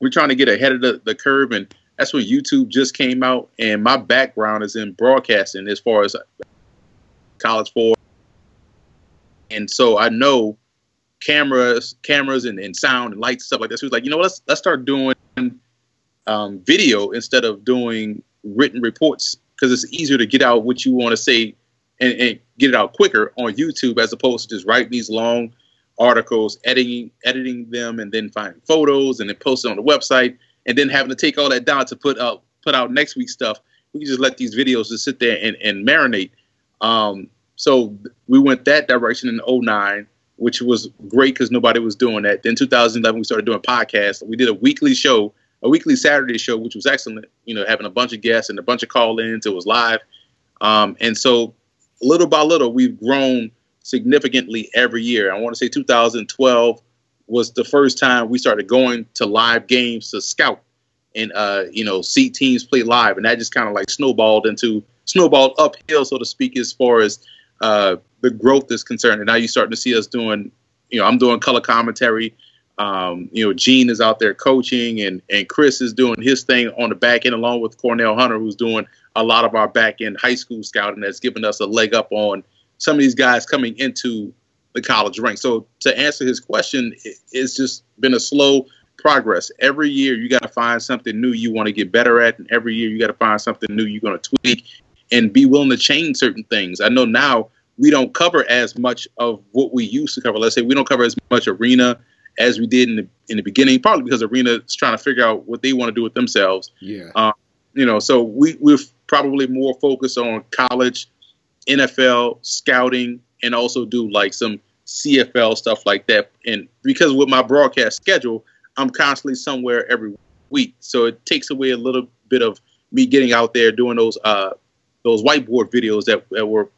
We're trying to get ahead of the, the curve, and that's when YouTube just came out. And my background is in broadcasting as far as college for, and so I know cameras, cameras, and, and sound and lights and stuff like that. So was like, you know, let's let's start doing um, video instead of doing written reports because it's easier to get out what you want to say and, and, get it out quicker on YouTube as opposed to just writing these long articles, editing editing them, and then finding photos and then posting on the website, and then having to take all that down to put out put out next week's stuff. We can just let these videos just sit there and, and marinate. Um, so we went that direction in 09, which was great because nobody was doing that. Then 2011, we started doing podcasts. We did a weekly show a weekly Saturday show, which was excellent. You know, having a bunch of guests and a bunch of call-ins. It was live, um, and so little by little, we've grown significantly every year. I want to say 2012 was the first time we started going to live games to scout and uh, you know see teams play live, and that just kind of like snowballed into snowballed uphill, so to speak, as far as uh, the growth is concerned. And now you're starting to see us doing, you know, I'm doing color commentary um, you know, Gene is out there coaching, and and Chris is doing his thing on the back end, along with Cornell Hunter, who's doing a lot of our back end high school scouting. That's given us a leg up on some of these guys coming into the college ranks. So to answer his question, it, it's just been a slow progress. Every year, you got to find something new you want to get better at, and every year you got to find something new you're going to tweak and be willing to change certain things. I know now we don't cover as much of what we used to cover. Let's say we don't cover as much arena as we did in the in the beginning, probably because Arena is trying to figure out what they want to do with themselves. Yeah. Uh, you know, so we we're probably more focused on college, NFL scouting, and also do like some CFL stuff like that. And because with my broadcast schedule, I'm constantly somewhere every week, so it takes away a little bit of me getting out there doing those uh those whiteboard videos that, that were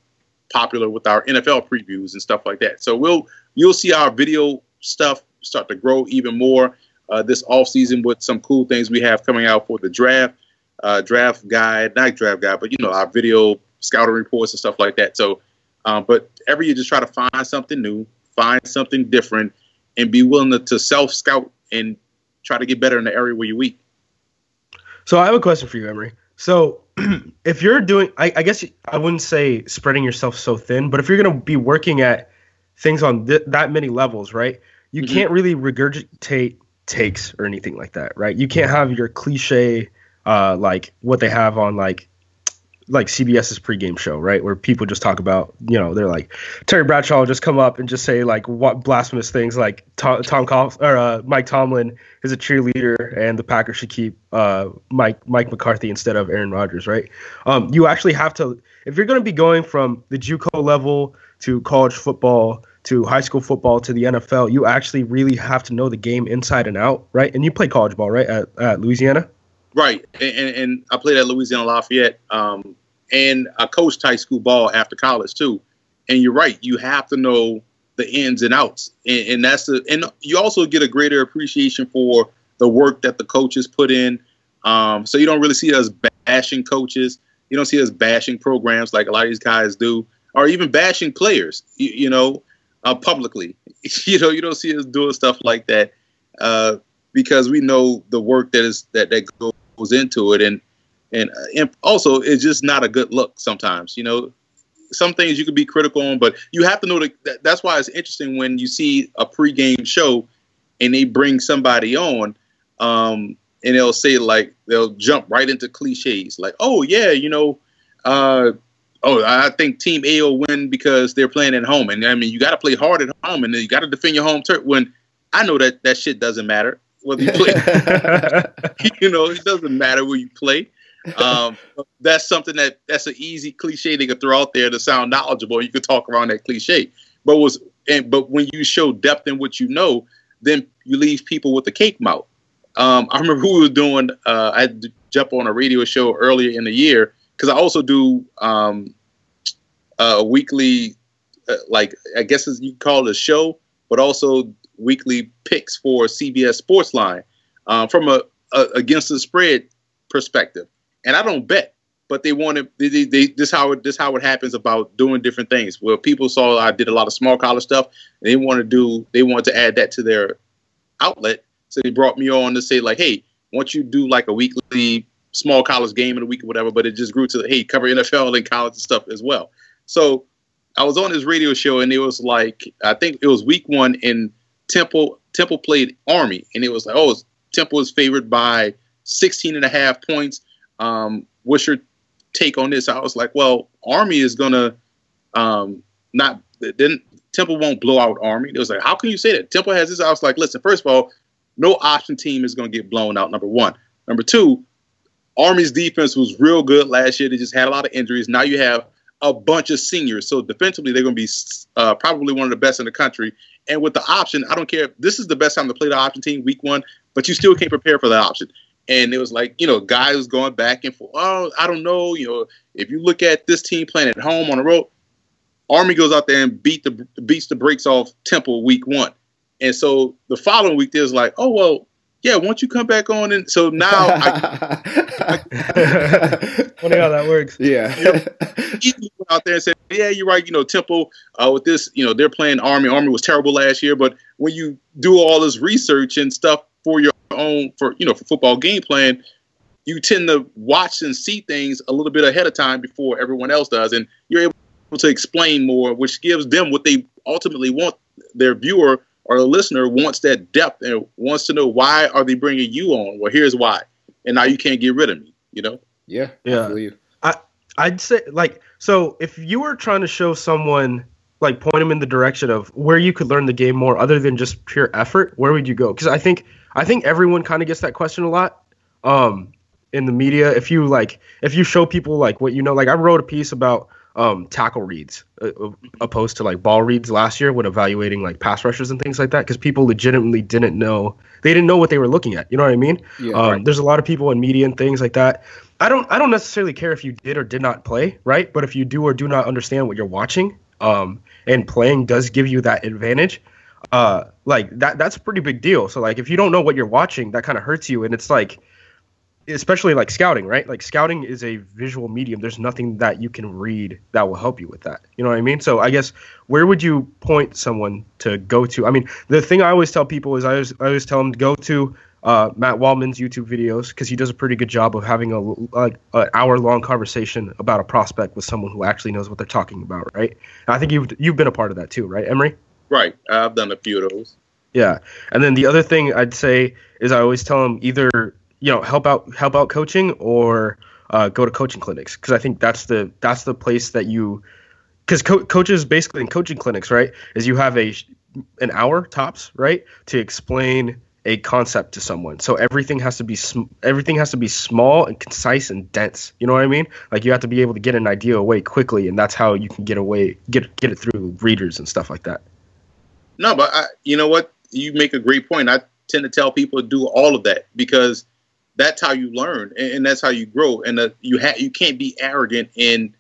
popular with our NFL previews and stuff like that. So we'll you'll see our video stuff start to grow even more uh, this off season with some cool things we have coming out for the draft, uh, draft guide, not draft guide, but you know our video scouting reports and stuff like that. So, um, but every year just try to find something new, find something different, and be willing to, to self scout and try to get better in the area where you're weak. So I have a question for you, Emory. So if you're doing, I, I, guess I wouldn't say spreading yourself so thin, but if you're going to be working at things on th- that many levels, right? You mm-hmm. can't really regurgitate takes or anything like that, right? You can't have your cliche uh, like what they have on like like CBS's pregame show, right? Where people just talk about, you know, they're like Terry Bradshaw will just come up and just say like what blasphemous things, like Tom, Tom Cough, or uh, Mike Tomlin is a cheerleader and the Packers should keep uh, Mike Mike McCarthy instead of Aaron Rodgers, right? Um, you actually have to if you're going to be going from the JUCO level to college football to high school football to the NFL, you actually really have to know the game inside and out, right? And you play college ball, right, at, at Louisiana? Right, and, and I played at Louisiana Lafayette, um, and I coached high school ball after college too. And you're right, you have to know the ins and outs, and, and that's the, and you also get a greater appreciation for the work that the coaches put in. Um, so you don't really see us bashing coaches. You don't see us bashing programs like a lot of these guys do, or even bashing players. You, you know, uh, publicly. you know, you don't see us doing stuff like that uh, because we know the work that is that that goes into it, and and uh, and also it's just not a good look sometimes. You know, some things you can be critical on, but you have to know that, that's why it's interesting when you see a pregame show and they bring somebody on. Um, and they'll say like they'll jump right into cliches like, oh yeah, you know, uh, oh I think Team A will win because they're playing at home, and I mean you got to play hard at home, and you got to defend your home turf. When I know that that shit doesn't matter whether you play, you know, it doesn't matter where you play. Um, that's something that that's an easy cliche they could throw out there to sound knowledgeable. You could talk around that cliche, but was and but when you show depth in what you know, then you leave people with a cake mouth. Um, I remember we were doing. Uh, I had to jump on a radio show earlier in the year because I also do um, a weekly, uh, like I guess you call it a show, but also weekly picks for CBS Sportsline uh, from a, a, against the spread perspective. And I don't bet, but they wanted they, they, they, this how it this how it happens about doing different things. Well, people saw I did a lot of small college stuff, and they want to do they want to add that to their outlet. So they brought me on to say like, hey, once you do like a weekly small college game in a week or whatever, but it just grew to hey, cover NFL and college and stuff as well. So I was on this radio show and it was like I think it was week one in Temple Temple played Army and it was like oh Temple is favored by 16 and a half points. Um, what's your take on this? I was like, well, Army is gonna um, not then Temple won't blow out Army. It was like, how can you say that? Temple has this. I was like, listen, first of all, no option team is to get blown out. Number one. Number two, Army's defense was real good last year. They just had a lot of injuries. Now you have a bunch of seniors, so defensively they're going to be uh, probably one of the best in the country. And with the option, I don't care. If this is the best time to play the option team, week one, but you still can't prepare for that option. And it was like, you know, guys going back and forth. Oh, I don't know. You know, if you look at this team playing at home on the road, Army goes out there and beat the beats the brakes off Temple week one, and so the following week there's like, oh well, yeah, once you come back on, and so now, I, funny how that works. Yeah, you know, out there and say, yeah, you're right. You know, Temple uh, with this, you know, they're playing Army. Army was terrible last year, but when you do all this research and stuff for your own, for you know, for football game plan, you tend to watch and see things a little bit ahead of time before everyone else does, and you're able to explain more, which gives them what they ultimately want. Their viewer or the listener wants that depth and wants to know why are they bringing you on? Well, here's why, and now you can't get rid of me. You know? Yeah, yeah. I I'd say like so if you were trying to show someone like point them in the direction of where you could learn the game more other than just pure effort, where would you go? Because I think I think everyone kind of gets that question a lot. Um, in the media, if you like, if you show people like what you know, like I wrote a piece about um, tackle reads uh, uh, opposed to like ball reads last year when evaluating like pass rushers and things like that because people legitimately didn't know they didn't know what they were looking at you know what i mean? Yeah, um, right. there's a lot of people in media and things like that. I don't i don't necessarily care if you did or did not play right? But if you do or do not understand what you're watching um, and playing does give you that advantage uh, like that that's a pretty big deal. So like if you don't know what you're watching that kind of hurts you and it's like especially like scouting, right? Like scouting is a visual medium. There's nothing that you can read that will help you with that. You know what I mean? So I guess where would you point someone to go to? I mean, the thing I always tell people is I always, I always tell them to go to uh, Matt Waldman's YouTube videos because he does a pretty good job of having a like an hour long conversation about a prospect with someone who actually knows what they're talking about, right? And I think you've you've been a part of that too, right, Emory? Right. I've done a few of those. Yeah, and then the other thing I'd say is I always tell them either you know help out help out coaching or uh, go to coaching clinics. Because I think that's the that's the place that you because co- coaches basically in coaching clinics right is you have a an hour tops right to explain a concept to someone. So everything has to be sm- everything has to be small and concise and dense. You know what i mean? Like you have to be able to get an idea away quickly and that's how you can get away get get it through readers and stuff like that. No but I, you know what? You make a great point. I tend to tell people to do all of that because that's how you learn and, and that's how you grow. And uh, you have you can't be arrogant in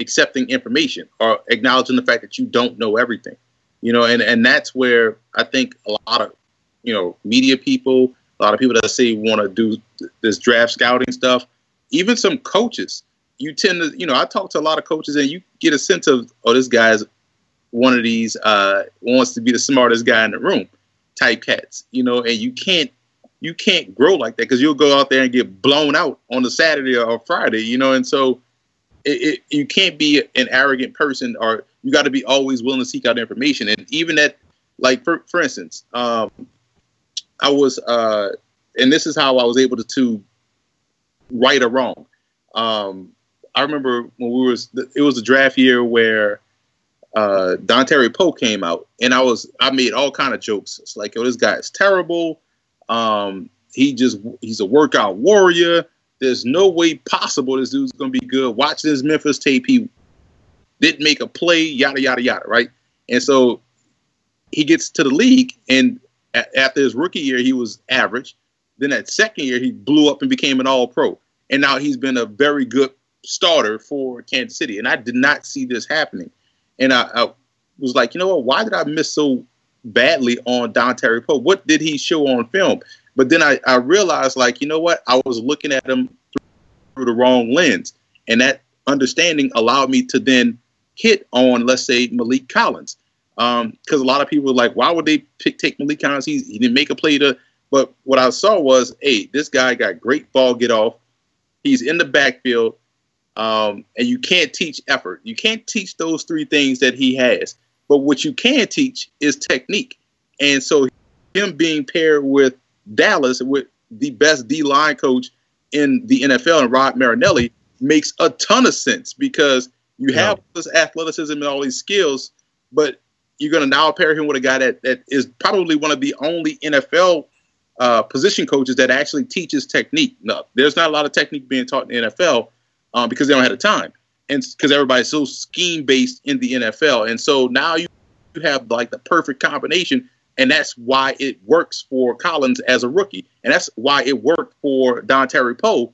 accepting information or acknowledging the fact that you don't know everything. You know, and and that's where I think a lot of you know media people, a lot of people that say want to do this draft scouting stuff, even some coaches. You tend to, you know, I talk to a lot of coaches, and you get a sense of, oh, this guy's one of these uh, wants to be the smartest guy in the room type cats, you know, and you can't you can't grow like that because you'll go out there and get blown out on the Saturday or a Friday, you know. And so it, it, you can't be an arrogant person, or you got to be always willing to seek out information. And even at, like for for instance, um, I was uh, and this is how I was able to, to right or wrong. Um, I remember when we was it was a draft year where uh, Terry Poe came out, and I was I made all kind of jokes. It's like, yo, this guy is terrible. Um, he just he's a workout warrior. There's no way possible this dude's gonna be good. Watch this Memphis tape. He didn't make a play. Yada yada yada. Right. And so he gets to the league, and a- after his rookie year, he was average. Then that second year, he blew up and became an All Pro, and now he's been a very good starter for Kansas City. And I did not see this happening, and I, I was like, you know what? Why did I miss so badly on Dontari Poe? What did he show on film? But then I, I realized, like, you know what? I was looking at him through the wrong lens, and that understanding allowed me to then hit on, let's say, Maliek Collins because um, a lot of people were like, why would they pick take Maliek Collins? He, he didn't make a play to. But what I saw was, hey, this guy got great ball get off. He's in the backfield, um, and you can't teach effort. You can't teach those three things that he has. But what you can teach is technique. And so, him being paired with Dallas, with the best D line coach in the NFL, and Rod Marinelli, makes a ton of sense because you have yeah. this athleticism and all these skills, but you're going to now pair him with a guy that, that is probably one of the only NFL uh, position coaches that actually teaches technique. No, there's not a lot of technique being taught in the NFL um, because they don't have the time, and because everybody's so scheme based in the NFL, and so now you you have like the perfect combination, and that's why it works for Collins as a rookie, and that's why it worked for Dontari Poe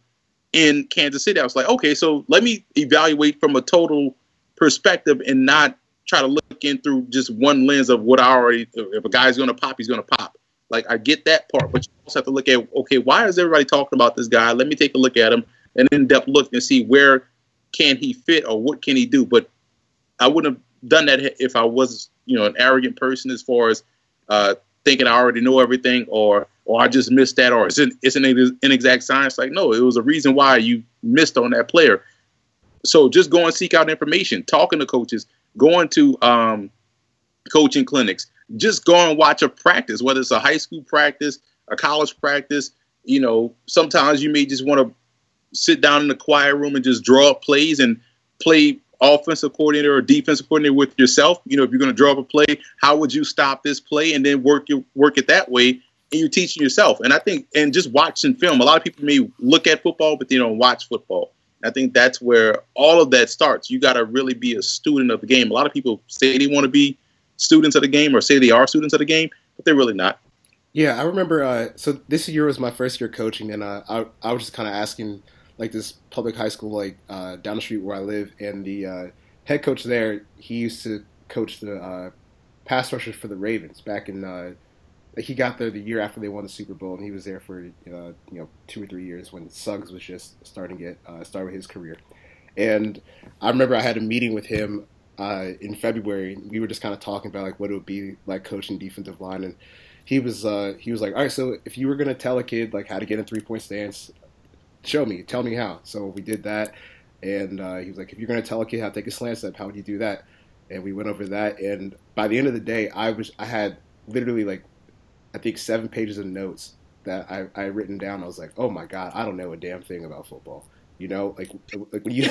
in Kansas City. I was like, okay, so let me evaluate from a total perspective and not try to look in through just one lens of what I already. If a guy's going to pop, he's going to pop. Like I get that part, but you also have to look at okay, why is everybody talking about this guy? Let me take a look at him and in depth look and see where can he fit or what can he do. But I wouldn't have done that if I was you know an arrogant person as far as uh, thinking I already know everything or or I just missed that or it's an, it's an inexact science. Like no, it was a reason why you missed on that player. So just go and seek out information, talking to coaches, going to um, coaching clinics, just go and watch a practice, whether it's a high school practice, a college practice. You know, sometimes you may just want to sit down in the quiet room and just draw up plays and play offensive coordinator or defensive coordinator with yourself. You know, if you're going to draw up a play, how would you stop this play and then work it, work it that way? And you're teaching yourself. And I think, and just watching film, a lot of people may look at football, but they don't watch football. I think that's where all of that starts. You got to really be a student of the game. A lot of people say they want to be students of the game or say they are students of the game, but they're really not. Yeah, I remember. Uh, so this year was my first year coaching, and uh, I, I was just kind of asking like this public high school like uh, down the street where I live, and the uh, head coach there, he used to coach the uh, pass rushers for the Ravens back in uh, he got there the year after they won the Super Bowl, and he was there for uh, you know two or three years when Suggs was just starting to get uh, started his career. And I remember I had a meeting with him uh, in February. We were just kind of talking about like what it would be like coaching defensive line, and he was he was like, all right, so if you were gonna tell a kid like how to get a three point stance, show me, tell me how. So we did that, and uh, he was like, if you're gonna tell a kid how to take a slant step, how would you do that? And we went over that, and by the end of the day, I was I had literally like I think seven pages of notes that I I written down. I was like, oh my god, I don't know a damn thing about football. You know, like like when you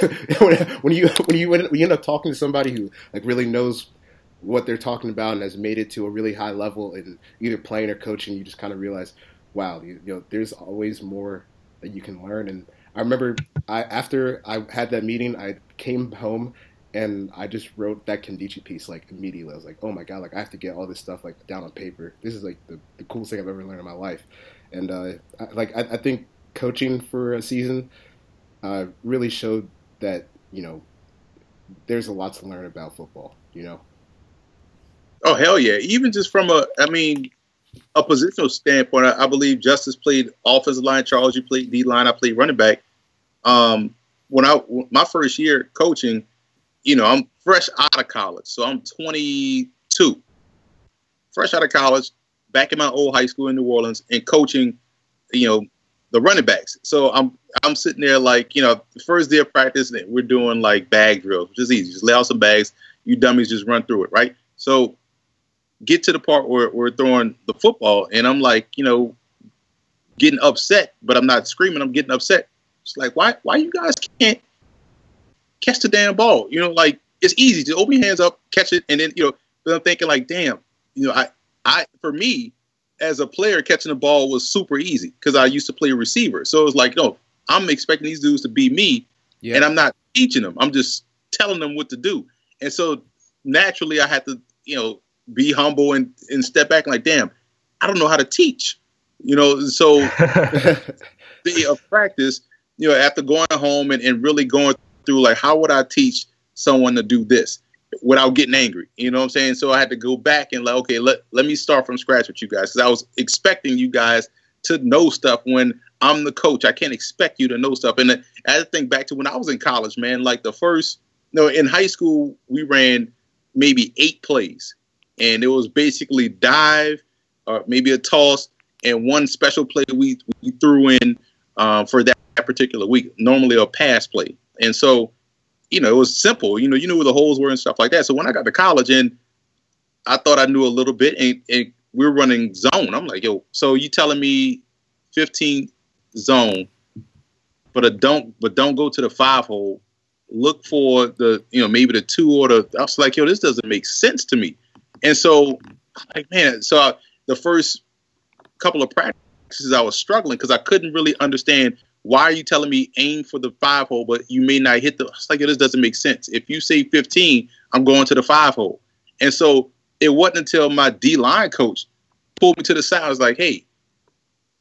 when you when you when you end up talking to somebody who like really knows what they're talking about and has made it to a really high level in either playing or coaching, you just kind of realize, wow, you, you know, there's always more that you can learn. And I remember I after I had that meeting, I came home and I just wrote that Nkemdiche piece like immediately. I was like, oh my god, like I have to get all this stuff like down on paper. This is like the, the coolest thing I've ever learned in my life. And uh, I, like I, I, think coaching for a season uh, really showed that you know there's a lot to learn about football. You know. Oh hell yeah! Even just from a, I mean, a positional standpoint, I, I believe Justis played offensive line, Charles you played D line, I played running back. Um, when I my first year coaching you know, I'm fresh out of college, so I'm 22, fresh out of college, back in my old high school in New Orleans, and coaching, you know, the running backs. So I'm I'm sitting there like, you know, the first day of practice, we're doing like bag drills, which is easy. Just lay out some bags, you dummies just run through it, right? So get to the part where we're throwing the football, and I'm like, you know, getting upset, but I'm not screaming. I'm getting upset. It's like why why you guys can't catch the damn ball? You know, like it's easy to open your hands up, catch it, and then you know. But I'm thinking like, damn, you know, I I for me as a player catching the ball was super easy because I used to play receiver. So it was like, no, I'm expecting these dudes to be me, yeah. and I'm not teaching them. I'm just telling them what to do. And so naturally, I had to, you know, be humble and, and step back and like, damn, I don't know how to teach. You know, so the of practice, you know, after going home and, and really going through like, how would I teach someone to do this without getting angry? You know what I'm saying? So I had to go back and like, okay, let, let me start from scratch with you guys. Cause I was expecting you guys to know stuff when I'm the coach. I can't expect you to know stuff. And uh, I think back to when I was in college, man, like the first, no, in high school, we ran maybe eight plays. And it was basically dive, or maybe a toss, and one special play we, we threw in uh, for that particular week, normally a pass play. And so, you know, it was simple. You know, you knew where the holes were and stuff like that. So when I got to college and I thought I knew a little bit, and, and we are running zone. I'm like, yo, so you telling me 15 zone, but a don't, but don't go to the five hole. Look for the, you know, maybe the two or the. I was like, yo, this doesn't make sense to me. And so, like, man, so I, the first couple of practices, I was struggling because I couldn't really understand why are you telling me aim for the five hole, but you may not hit the. It's like, this doesn't make sense. If you say 15, I'm going to the five hole. And so it wasn't until my D line coach pulled me to the side. I was like, hey,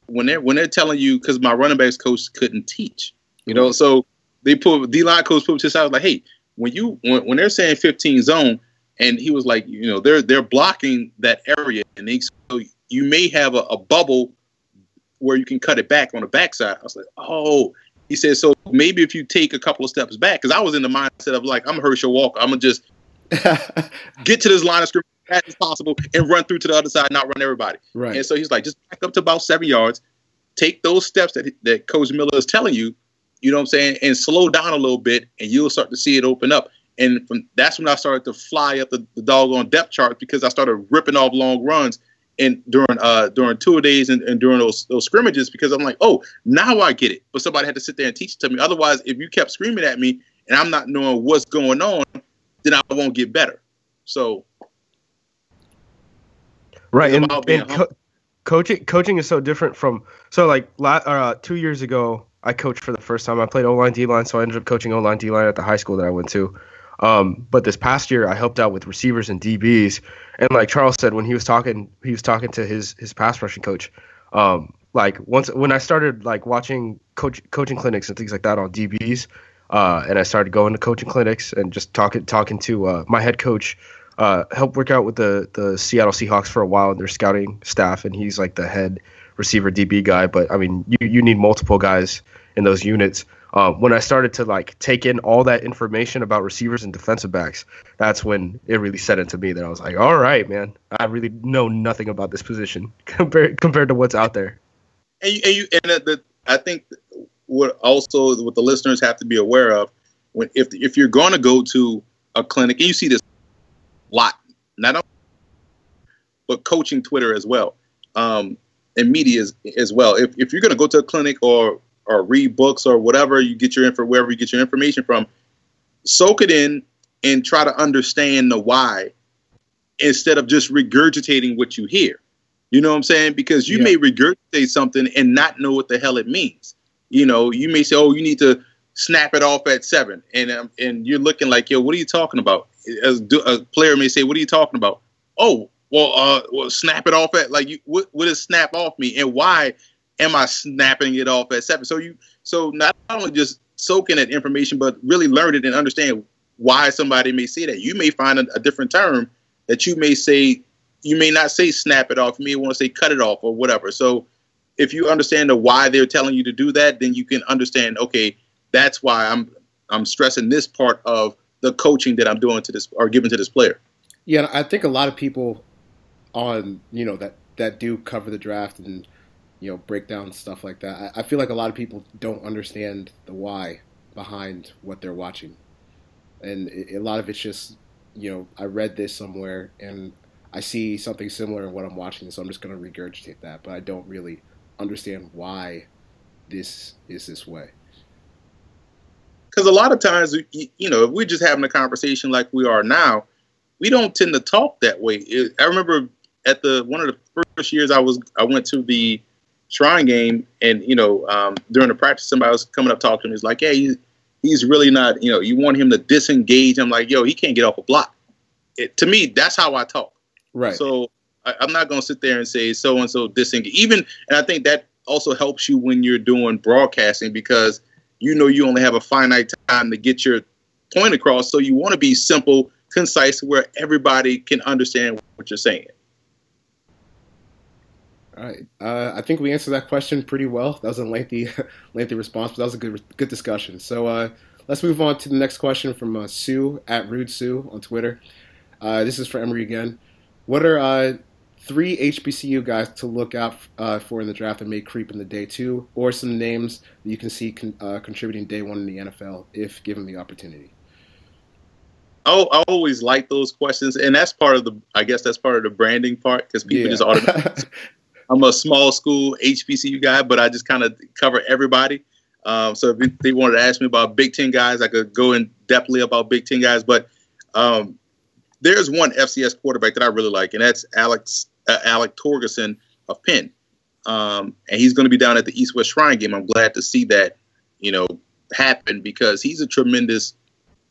when they're when they're telling you because my running backs coach couldn't teach, you know, so they put D line coach put me to the side. I was like, hey, when you when, when they're saying 15 zone, and he was like, you know, they're they're blocking that area, and they so you may have a, a bubble where you can cut it back on the backside. I was like, oh. He said, so maybe if you take a couple of steps back, because I was in the mindset of like, I'm a Herschel Walker. I'm gonna just get to this line of scrimmage fast as possible and run through to the other side, not run everybody. Right. And so he's like, just back up to about seven yards, take those steps that that Coach Miller is telling you, you know what I'm saying, and slow down a little bit, and you'll start to see it open up. And from that's when I started to fly up the, the doggone depth chart because I started ripping off long runs and during uh during tour days and, and during those those scrimmages because I'm like, oh, now I get it. But somebody had to sit there and teach it to me. Otherwise, if you kept screaming at me and I'm not knowing what's going on, then I won't get better. So Right, and, and co- coaching coaching is so different from so like uh, two years ago I coached for the first time. I played O line D line, so I ended up coaching O line D line at the high school that I went to. Um, but this past year I helped out with receivers and DBs, and like Charles said when he was talking, he was talking to his his pass rushing coach. Um, like once when I started like watching coach coaching clinics and things like that on DBs, uh, and I started going to coaching clinics and just talking talking to uh, my head coach uh, helped work out with the the Seattle Seahawks for a while and their scouting staff, and he's like the head receiver DB guy. But I mean, you you need multiple guys in those units. Uh, when I started to like take in all that information about receivers and defensive backs, that's when it really set into me that I was like, all right, man, I really know nothing about this position compared compared to what's out there. And you, and, you, and the, I think what also what the listeners have to be aware of when if if you're going to go to a clinic and you see this lot, not only, but coaching Twitter as well, um, and media as, as well. If, if you're going to go to a clinic or or read books or whatever you get your info wherever you get your information from, soak it in and try to understand the why instead of just regurgitating what you hear. You know what I'm saying? Because you yeah. may regurgitate something and not know what the hell it means. You know, you may say, "Oh, you need to snap it off at seven, and um, and you're looking like, "Yo, what are you talking about?" as a player may say, "What are you talking about?" Oh, well, uh, well, snap it off at like you. What, what does snap off me, and why am I snapping it off at seven? So you, so not only just soaking that information, but really learn it and understand why somebody may say that. You may find a, a different term that you may say. You may not say snap it off. You may want to say cut it off or whatever. So if you understand the why they're telling you to do that, then you can understand. Okay, that's why I'm I'm stressing this part of the coaching that I'm doing to this or giving to this player. Yeah, I think a lot of people on you know that that do cover the draft and you know break down stuff like that. I, I feel like a lot of people don't understand the why behind what they're watching, and it, a lot of it's just you know I read this somewhere and I see something similar in what I'm watching, so I'm just going to regurgitate that, but I don't really understand why this is this way? Because a lot of times, you know, if we're just having a conversation like we are now, we don't tend to talk that way. I remember at the one of the first years I was I went to the Shrine game, and you know, um, during the practice, somebody was coming up talking to me. He's like, "Hey, he's, he's really not. You know, you want him to disengage." I'm like, "Yo, he can't get off a block." It, to me, that's how I talk. Right. So I, am not going to sit there and say so and so disengage. Even, and I think that also helps you when you're doing broadcasting because you know you only have a finite time to get your point across. So you want to be simple, concise, where everybody can understand what you're saying. All right. Uh, I think we answered that question pretty well. That was a lengthy, lengthy response, but that was a good, good discussion. So uh, let's move on to the next question from uh, Sue at Rude Sue on Twitter. Uh, this is for Emory again. What are uh, three HBCU guys to look out uh, for in the draft that may creep in the day two, or some names that you can see con- contributing day one in the NFL if given the opportunity? Oh, I always like those questions, and that's part of the. I guess that's part of the branding part because people yeah. just automatically I'm a small school HBCU guy, but I just kind of cover everybody. Um, so if they wanted to ask me about Big Ten guys, I could go in depthly about Big Ten guys. But um, there's one FCS quarterback that I really like, and that's Alex uh, Alek Torgersen of Penn. Um, and he's going to be down at the East West Shrine game. I'm glad to see that, you know, happen because he's a tremendous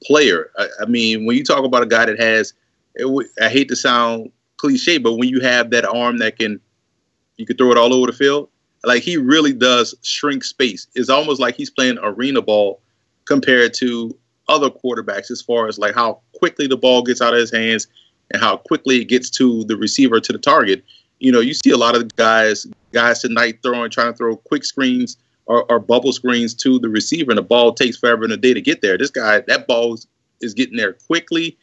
player. I, I mean, when you talk about a guy that has, it, I hate to sound cliche, but when you have that arm that can you could throw it all over the field. Like he really does shrink space. It's almost like he's playing arena ball compared to other quarterbacks as far as like how quickly the ball gets out of his hands and how quickly it gets to the receiver to the target. You know, you see a lot of guys guys tonight throwing trying to throw quick screens or, or bubble screens to the receiver and the ball takes forever and a day to get there. This guy, that ball is getting there quickly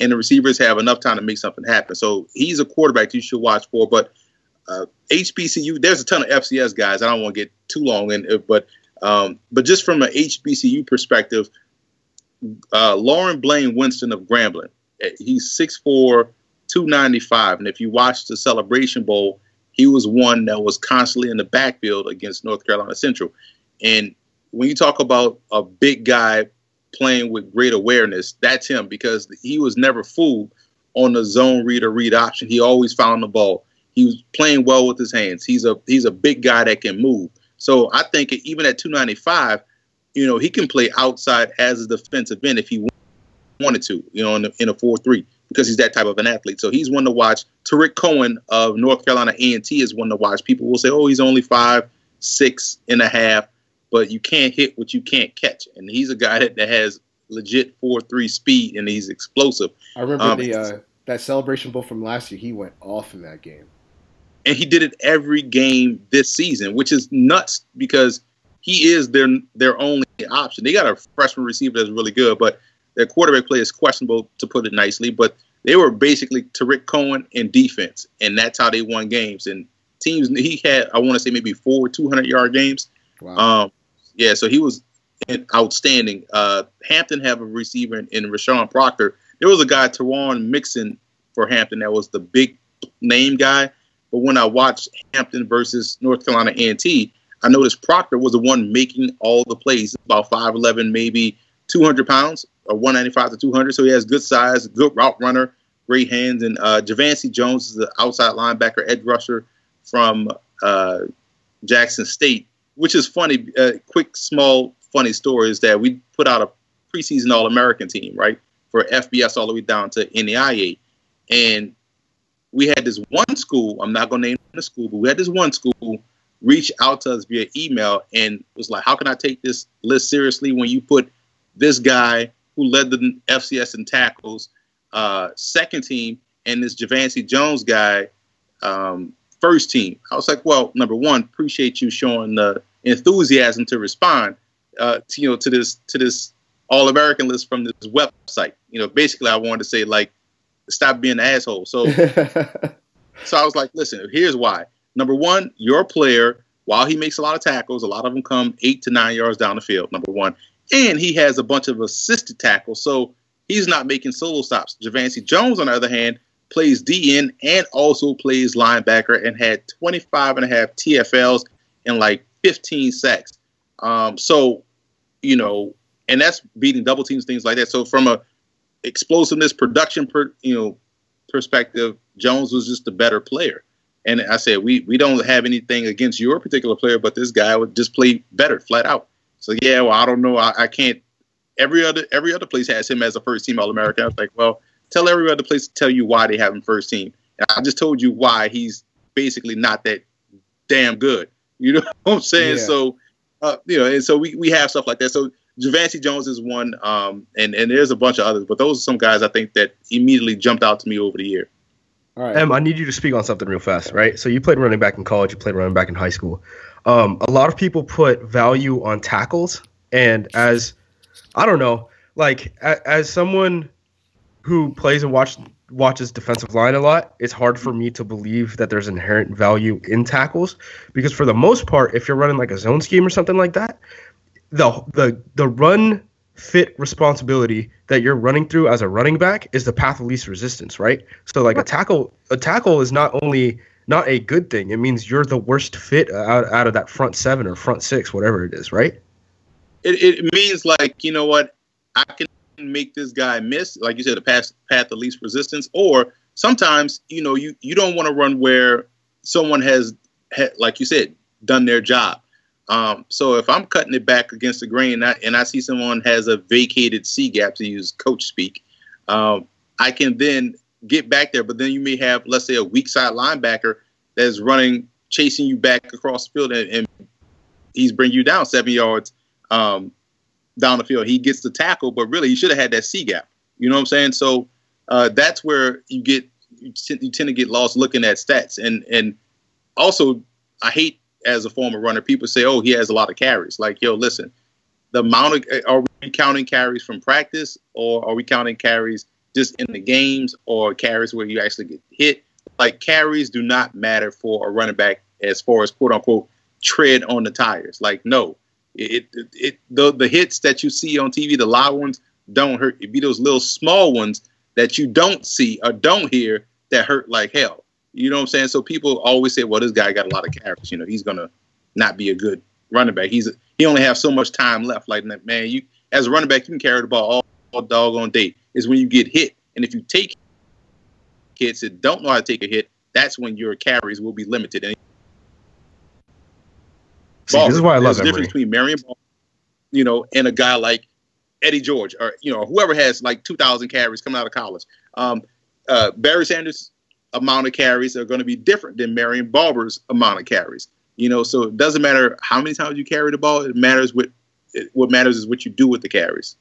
and the receivers have enough time to make something happen. So he's a quarterback you should watch for. But uh, HBCU, there's a ton of FCS guys. I don't want to get too long in but um, but just from an HBCU perspective, uh, Lauren Blaine Winston of Grambling, eh, he's 6'4", 295, and if you watch the Celebration Bowl, he was one that was constantly in the backfield against North Carolina Central. And when you talk about a big guy playing with great awareness, that's him because he was never fooled on the zone read or read option. He always found the ball. He was playing well with his hands. He's a he's a big guy that can move. So I think even at 295, you know, he can play outside as a defensive end if he wanted to, you know, in, a, in a 4-3 because he's that type of an athlete. So he's one to watch. Tarik Cohen of North Carolina A&T is one to watch. People will say, oh, he's only five, six and a half, but you can't hit what you can't catch. And he's a guy that, that has legit 4-3 speed and he's explosive. I remember um, the uh, that celebration bowl from last year. He went off in that game and he did it every game this season, which is nuts because he is their their only option. They got a freshman receiver that's really good, but their quarterback play is questionable, to put it nicely. But they were basically Tarik Cohen in defense, and that's how they won games. And teams he had, I want to say maybe four 200 yard games. Wow. Um, yeah, so he was outstanding. Uh, Hampton have a receiver in, in Rashawn Proctor. There was a guy, Teron Mixon, for Hampton that was the big name guy. But when I watched Hampton versus North Carolina A&T, I noticed Proctor was the one making all the plays, about 5'11", maybe 200 pounds, or 195 to 200. So he has good size, good route runner, great hands. And uh, Javancy Jones is the outside linebacker, edge rusher from uh, Jackson State, which is funny. Uh, quick, small, funny story is that we put out a preseason All-American team, right, for FBS all the way down to NAIA. And we had this one school, I'm not going to name the school, but we had this one school reach out to us via email and was like, how can I take this list seriously when you put this guy who led the FCS in tackles, uh, second team, and this Javancy Jones guy, um, first team? I was like, well, number one, appreciate you showing the enthusiasm to respond uh, to, you know, to this, to this all American list from this website. You know, basically I wanted to say like, stop being an asshole. So, so I was like, listen, here's why. Number one, your player, while he makes a lot of tackles, a lot of them come eight to nine yards down the field. Number one, and he has a bunch of assisted tackles, so he's not making solo stops. Javancy Jones, on the other hand, plays DN and also plays linebacker and had 25 and a half TFLs and like 15 sacks. Um, so, you know, and that's beating double teams, things like that. So from a explosiveness, production, per, you know, perspective, Jones was just a better player. And I said, we we don't have anything against your particular player, but this guy would just play better, flat out. So yeah, well, I don't know, I, I can't. Every other every other place has him as a first team All American. I was like, well, tell every other place to tell you why they have him first team. And I just told you why he's basically not that damn good. You know what I'm saying? Yeah. So, uh, you know, and so we, we have stuff like that. So Javancy Jones is one, um, and and there's a bunch of others, but those are some guys I think that immediately jumped out to me over the year. All right. Em, I need you to speak on something real fast, right? So you played running back in college, you played running back in high school. Um, a lot of people put value on tackles, and as I don't know, like a, as someone who plays and watch, watches defensive line a lot, it's hard for me to believe that there's inherent value in tackles because for the most part, if you're running like a zone scheme or something like that, the the the run fit responsibility that you're running through as a running back is the path of least resistance, right? So like a tackle a tackle is not only not a good thing, it means you're the worst fit out, out of that front seven or front six, whatever it is, right? It, it means like you know what I can make this guy miss, like you said, the path path of least resistance, or sometimes you know you you don't want to run where someone has, ha, like you said, done their job. Um, so if I'm cutting it back against the grain and I, and I see someone has a vacated C gap to use coach speak, um, I can then get back there. But then you may have, let's say, a weak side linebacker that's running, chasing you back across the field, and, and he's bringing you down seven yards um, down the field. He gets the tackle, but really he should have had that C gap. You know what I'm saying? So uh, that's where you get you, you tend to get lost looking at stats, and and also I hate as a former runner, people say, "Oh, he has a lot of carries." Like, yo, listen, the amount of are we counting carries from practice, or are we counting carries just in the games, or carries where you actually get hit? Like, carries do not matter for a running back as far as quote unquote tread on the tires. Like, no, it it, it the the hits that you see on TV, the loud ones don't hurt. It be those little small ones that you don't see or don't hear that hurt like hell. You know what I'm saying? So people always say, "Well, this guy got a lot of carries. You know, he's gonna not be a good running back. He's he only have so much time left. Like man, you as a running back, you can carry the ball all, all doggone day. Is when you get hit, and if you take hits that don't know how to take a hit, that's when your carries will be limited. And See, this is why I love There's a difference between Marion, Ball, you know, and a guy like Eddie George, or you know, whoever has like 2,000 carries coming out of college. Um, uh, Barry Sanders' amount of carries are going to be different than Marion Barber's amount of carries. You know, so it doesn't matter how many times you carry the ball. It matters what it, what matters is what you do with the carries.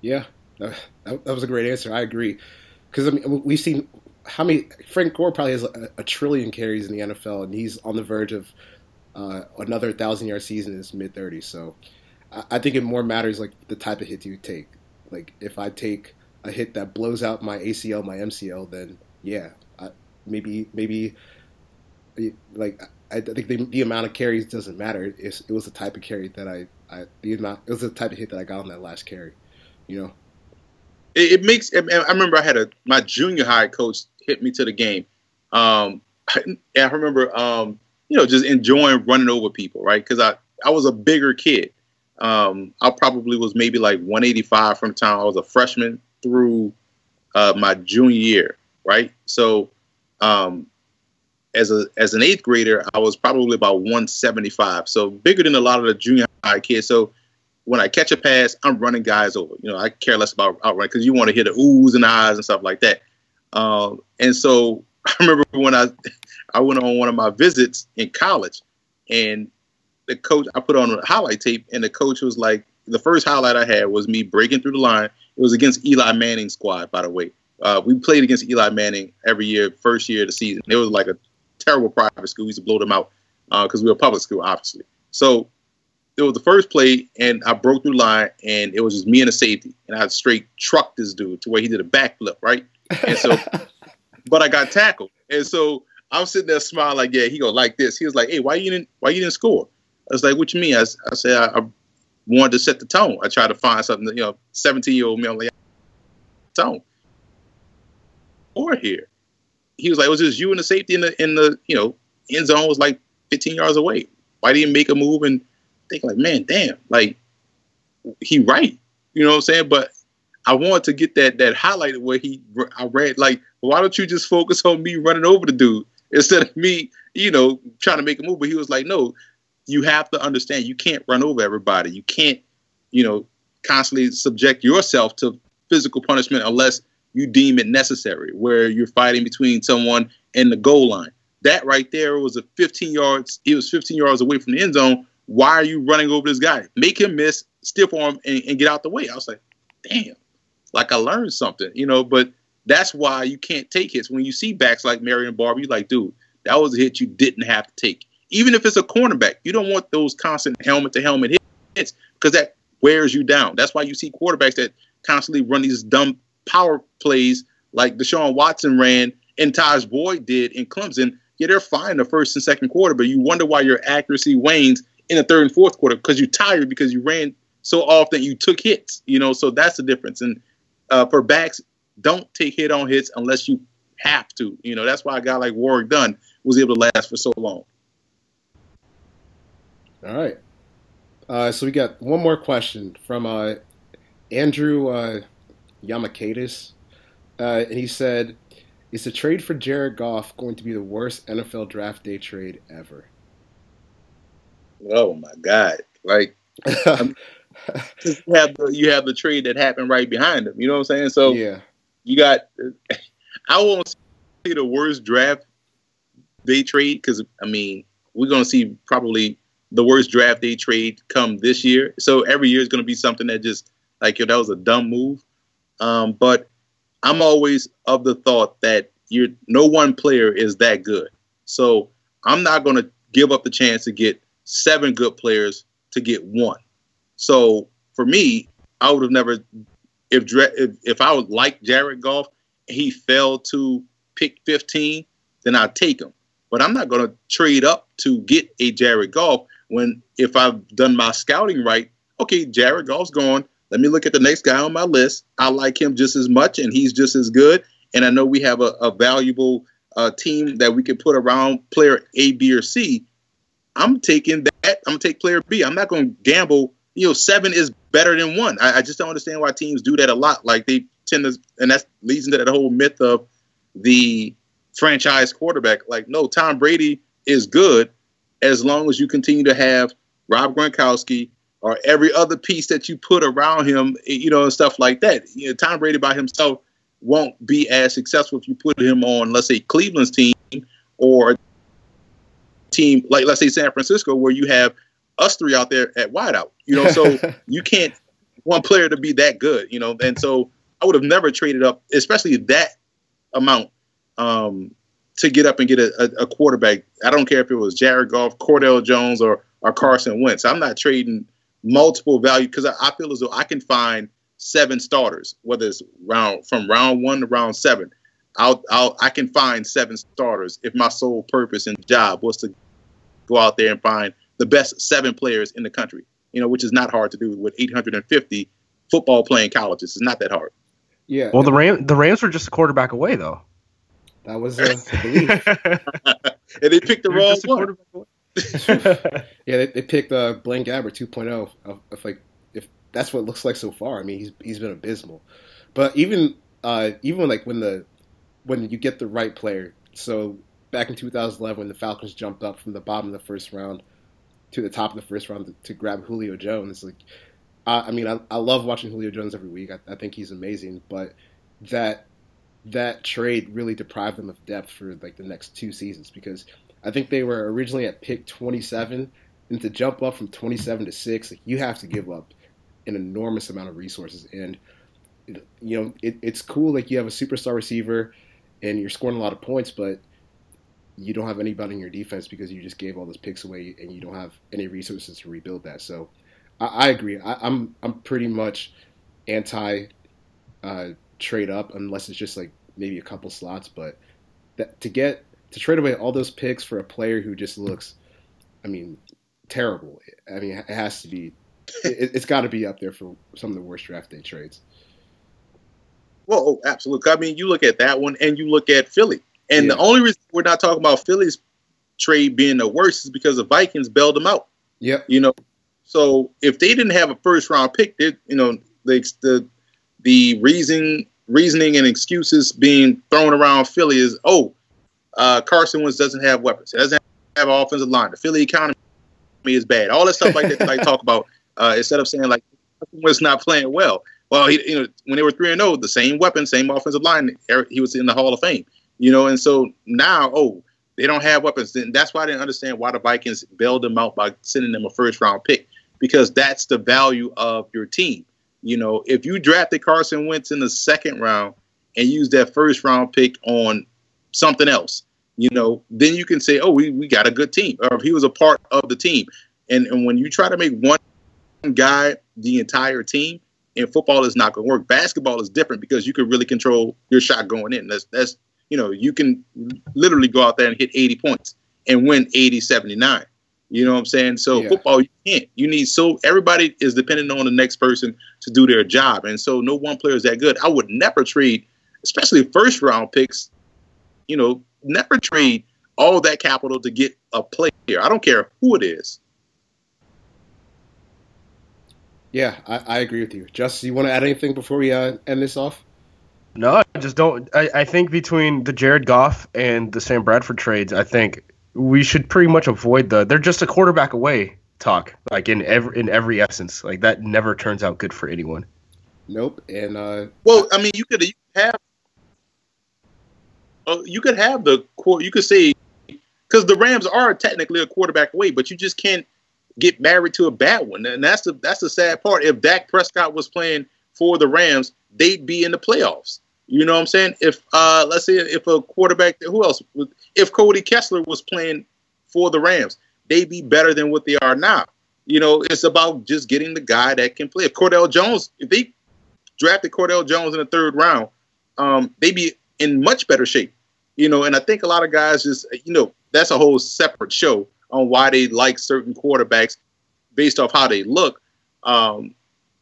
Yeah, that, that was a great answer. I agree. Because I mean, we've seen how many Frank Gore probably has a, a trillion carries in the NFL, and he's on the verge of uh, another thousand yard season in his mid thirties. So I, I think it more matters like the type of hit you take. Like if I take a hit that blows out my ACL, my MCL, then yeah, I, maybe maybe like I think the, the amount of carries doesn't matter. It's, it was the type of carry that I, I the amount it was the type of hit that I got on that last carry. You know. It, it makes. I remember I had a my junior high coach hit me to the game. Um, I remember, um, you know, just enjoying running over people, right? Because I I was a bigger kid. Um, I probably was maybe like 185 from the time I was a freshman through uh, my junior year, right? So, um, as a as an eighth grader, I was probably about 175, so bigger than a lot of the junior high kids. So, when I catch a pass, I'm running guys over. You know, I care less about outright because you want to hit the oohs and ahs and stuff like that. Um, and so I remember when I I went on one of my visits in college, and the coach I put on a highlight tape, and the coach was like, the first highlight I had was me breaking through the line. It was against Eli Manning's squad, by the way. Uh, we played against Eli Manning every year, first year of the season. It was like a terrible private school. We used to blow them out because uh, we were a public school, obviously. So it was the first play, and I broke through the line, and it was just me and a safety, and I straight trucked this dude to where he did a backflip, right? And so, but I got tackled, and so I'm sitting there smiling like, yeah, he go like this. He was like, hey, why you didn't why you didn't score? I was like, what you mean? I, I said I, I wanted to set the tone. I tried to find something, you know, 17 year old me, I'm like, tone. Or here, he was like, it was just you and the safety in the in the you know end zone was like 15 yards away. Why didn't make a move and think like, man, damn, like he right. You know what I'm saying? But I wanted to get that that highlighted where he I read like, why don't you just focus on me running over the dude instead of me, you know, trying to make a move? But he was like, no, you have to understand you can't run over everybody. You can't, you know, constantly subject yourself to physical punishment unless you deem it necessary, where you're fighting between someone and the goal line. That right there was a 15 yards. He was 15 yards away from the end zone. Why are you running over this guy? Make him miss, stiff arm, and, and get out the way. I was like, damn, like I learned something, you know. But that's why you can't take hits. When you see backs like Marion Barber, you're like, dude, that was a hit you didn't have to take. Even if it's a cornerback, you don't want those constant helmet to helmet hits because that wears you down. That's why you see quarterbacks that constantly run these dumb power plays like Deshaun Watson ran and Tajh Boyd did in Clemson. Yeah, they're fine the first and second quarter, but you wonder why your accuracy wanes in the third and fourth quarter because you're tired because you ran so often you took hits. You know, so that's the difference. And uh, for backs, don't take hit on hits unless you have to. You know, that's why a guy like Warrick Dunn was able to last for so long. All right. Uh, so we got one more question from uh, Andrew uh, Yamakadis. Uh, and he said, Is the trade for Jared Goff going to be the worst NFL draft day trade ever? Oh, my God. Like, you have the, you have the trade that happened right behind him. You know what I'm saying? So yeah, you got. I won't say the worst draft day trade because I mean we're going to see probably the worst draft day trade come this year. So every year is going to be something that just like yo, that was a dumb move. Um, but I'm always of the thought that you're no one player is that good. So I'm not going to give up the chance to get seven good players to get one. So for me, I would have never if if, if I would like Jared Goff, he fell to pick 15, then I'd take him. But I'm not going to trade up to get a Jared Goff when if I've done my scouting right, okay, Jared Goff's gone. Let me look at the next guy on my list. I like him just as much, and he's just as good. And I know we have a, a valuable uh, team that we can put around player A, B, or C. I'm taking that. I'm gonna take player B. I'm not gonna gamble. You know, seven is better than one. I, I just don't understand why teams do that a lot. Like they tend to, and that leads into that whole myth of the franchise quarterback. Like, no, Tom Brady is good as long as you continue to have Rob Gronkowski or every other piece that you put around him, you know, and stuff like that. You know, Tom Brady by himself won't be as successful if you put him on, let's say, Cleveland's team or a team like, let's say, San Francisco, where you have us three out there at wideout. You know, so you can't one player to be that good. You know, and so I would have never traded up, especially that amount. Um, to get up and get a, a, a, quarterback. I don't care if it was Jared Goff, Cardale Jones, or or Carson Wentz. I'm not trading multiple value because I, I, feel as though I can find seven starters, whether it's round from round one to round seven. I'll, I'll I can find seven starters if my sole purpose and job was to go out there and find the best seven players in the country. You know, which is not hard to do with 850 football playing colleges. It's not that hard. Yeah. Well, the Ram the Rams were just a quarterback away though. That was a belief. and they picked the wrong one. yeah, they, they picked uh, Blaine Gabbert 2.0. If of, like, if that's what it looks like so far, I mean, he's he's been abysmal. But even uh, even like when the when you get the right player, so back in 2011 when the Falcons jumped up from the bottom of the first round to the top of the first round to, to grab Julio Jones, like I, I mean, I, I, love watching Julio Jones every week. I, I think he's amazing, but that that trade really deprived them of depth for like the next two seasons because I think they were originally at pick 27, and to jump up from 27 to six, like, you have to give up an enormous amount of resources. And you know, it, it's cool like you have a superstar receiver, and you're scoring a lot of points, but you don't have anybody in your defense because you just gave all those picks away, and you don't have any resources to rebuild that. So, I, I agree. I, I'm I'm pretty much anti uh, trade up unless it's just like maybe a couple slots. But that, to get to trade away all those picks for a player who just looks, I mean, terrible. I mean, it has to be. It, has got to be up there for some of the worst draft day trades. Well, oh, absolutely. I mean, you look at that one, and you look at Philly, and yeah. the only reason we're not talking about Philly's trade being the worst is because the Vikings bailed them out. Yep. You know, so if they didn't have a first round pick, they, you know, the the the reason reasoning and excuses being thrown around Philly is, oh, uh, Carson Wentz doesn't have weapons. He doesn't have an offensive line. The Philly economy is bad. All that stuff like that, like talk about uh, instead of saying like Carson Wentz not playing well. Well, he, you know, when they were three and zero, the same weapon, same offensive line, he was in the Hall of Fame. You know, and so now, oh, they don't have weapons. Then that's why I didn't understand why the Vikings bailed them out by sending them a first round pick because that's the value of your team. You know, if you drafted Carson Wentz in the second round and used that first round pick on something else, you know, then you can say, oh, we, we got a good team, or if he was a part of the team. And, and when you try to make one guy the entire team, in football is not going to work. Basketball is different because you can really control your shot going in. That's that's you know you can literally go out there and hit 80 points and win 80 79. You know what I'm saying? So Yeah. football you can't. You need so everybody is dependent on the next person to do their job, and so no one player is that good. I would never trade, especially first round picks. You know, never trade all that capital to get a player. I don't care who it is. Yeah, I, I agree with you. Just, you want to add anything before we uh, end this off? No, I just don't. I, I think between the Jared Goff and the Sam Bradford trades, I think we should pretty much avoid the. They're just a quarterback away talk, like in every in every essence. Like that never turns out good for anyone. Nope. And uh, Well, I mean, you could have, uh, you could have the quar- you could say because the Rams are technically a quarterback away, but you just can't get married to a bad one, and that's the that's the sad part. If Dak Prescott was playing for the Rams, they'd be in the playoffs. You know what I'm saying? If uh, let's say if a quarterback, who else? If Cody Kessler was playing for the Rams, they'd be better than what they are now. You know, it's about just getting the guy that can play. If Cardale Jones, if they drafted Cardale Jones in the third round, um, they'd be in much better shape. You know, and I think a lot of guys just, you know, that's a whole separate show on why they like certain quarterbacks based off how they look, um,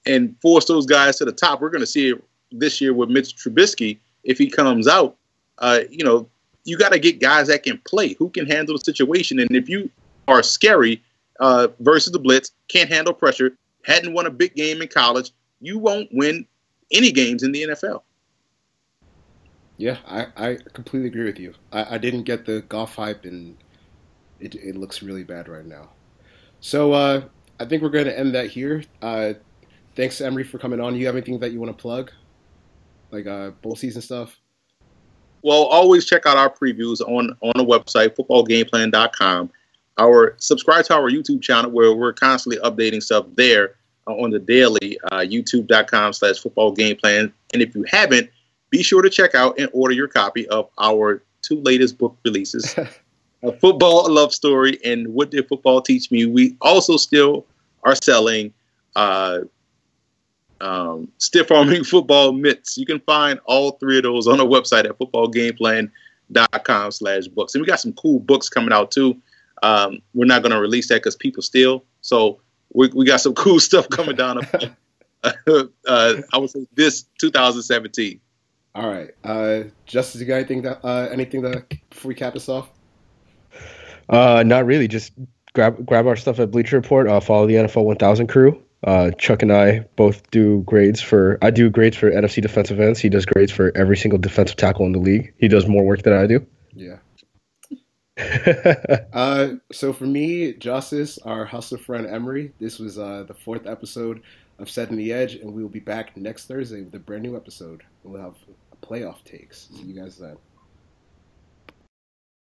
and force those guys to the top. We're going to see it this year with Mitch Trubisky if he comes out. Uh, you know, you got to get guys that can play, who can handle the situation, and if you are scary uh, versus the blitz, can't handle pressure, hadn't won a big game in college, you won't win any games in the NFL. yeah, I, I completely agree with you. I, I didn't get the Goff hype, and it, it looks really bad right now. So uh, I think we're going to end that here. Uh, thanks, Emory, for coming on. You have anything that you want to plug? Like uh, bowl season stuff? Well, always check out our previews on on the website footballgameplan.com. Our subscribe to our YouTube channel where we're constantly updating stuff there uh, on the daily. Uh, YouTube.com slash football game plan. And if you haven't, be sure to check out and order your copy of our two latest book releases, a football love story and what did football teach me. We also still are selling uh, um, stiff arming football mitts. You can find all three of those on our website at footballgameplan.com slash books. And we got some cool books coming out too. Um, we're not going to release that because people steal. So we, we got some cool stuff coming down. the pipe. uh, I would say this 2017. All right. Uh, Justis, you got anything that, uh, anything that before we cap this off? Uh, not really. Just grab grab our stuff at Bleacher Report. Uh, follow the NFL 1000 crew. Uh, Chuck and I both do grades for. I do grades for NFC defensive ends. He does grades for every single defensive tackle in the league. He does more work than I do. Yeah. Uh, so for me, Justis, our hustler friend Emory, this was uh, the fourth episode of Setting the Edge, and we will be back next Thursday with a brand new episode. We'll have playoff takes. See you guys then.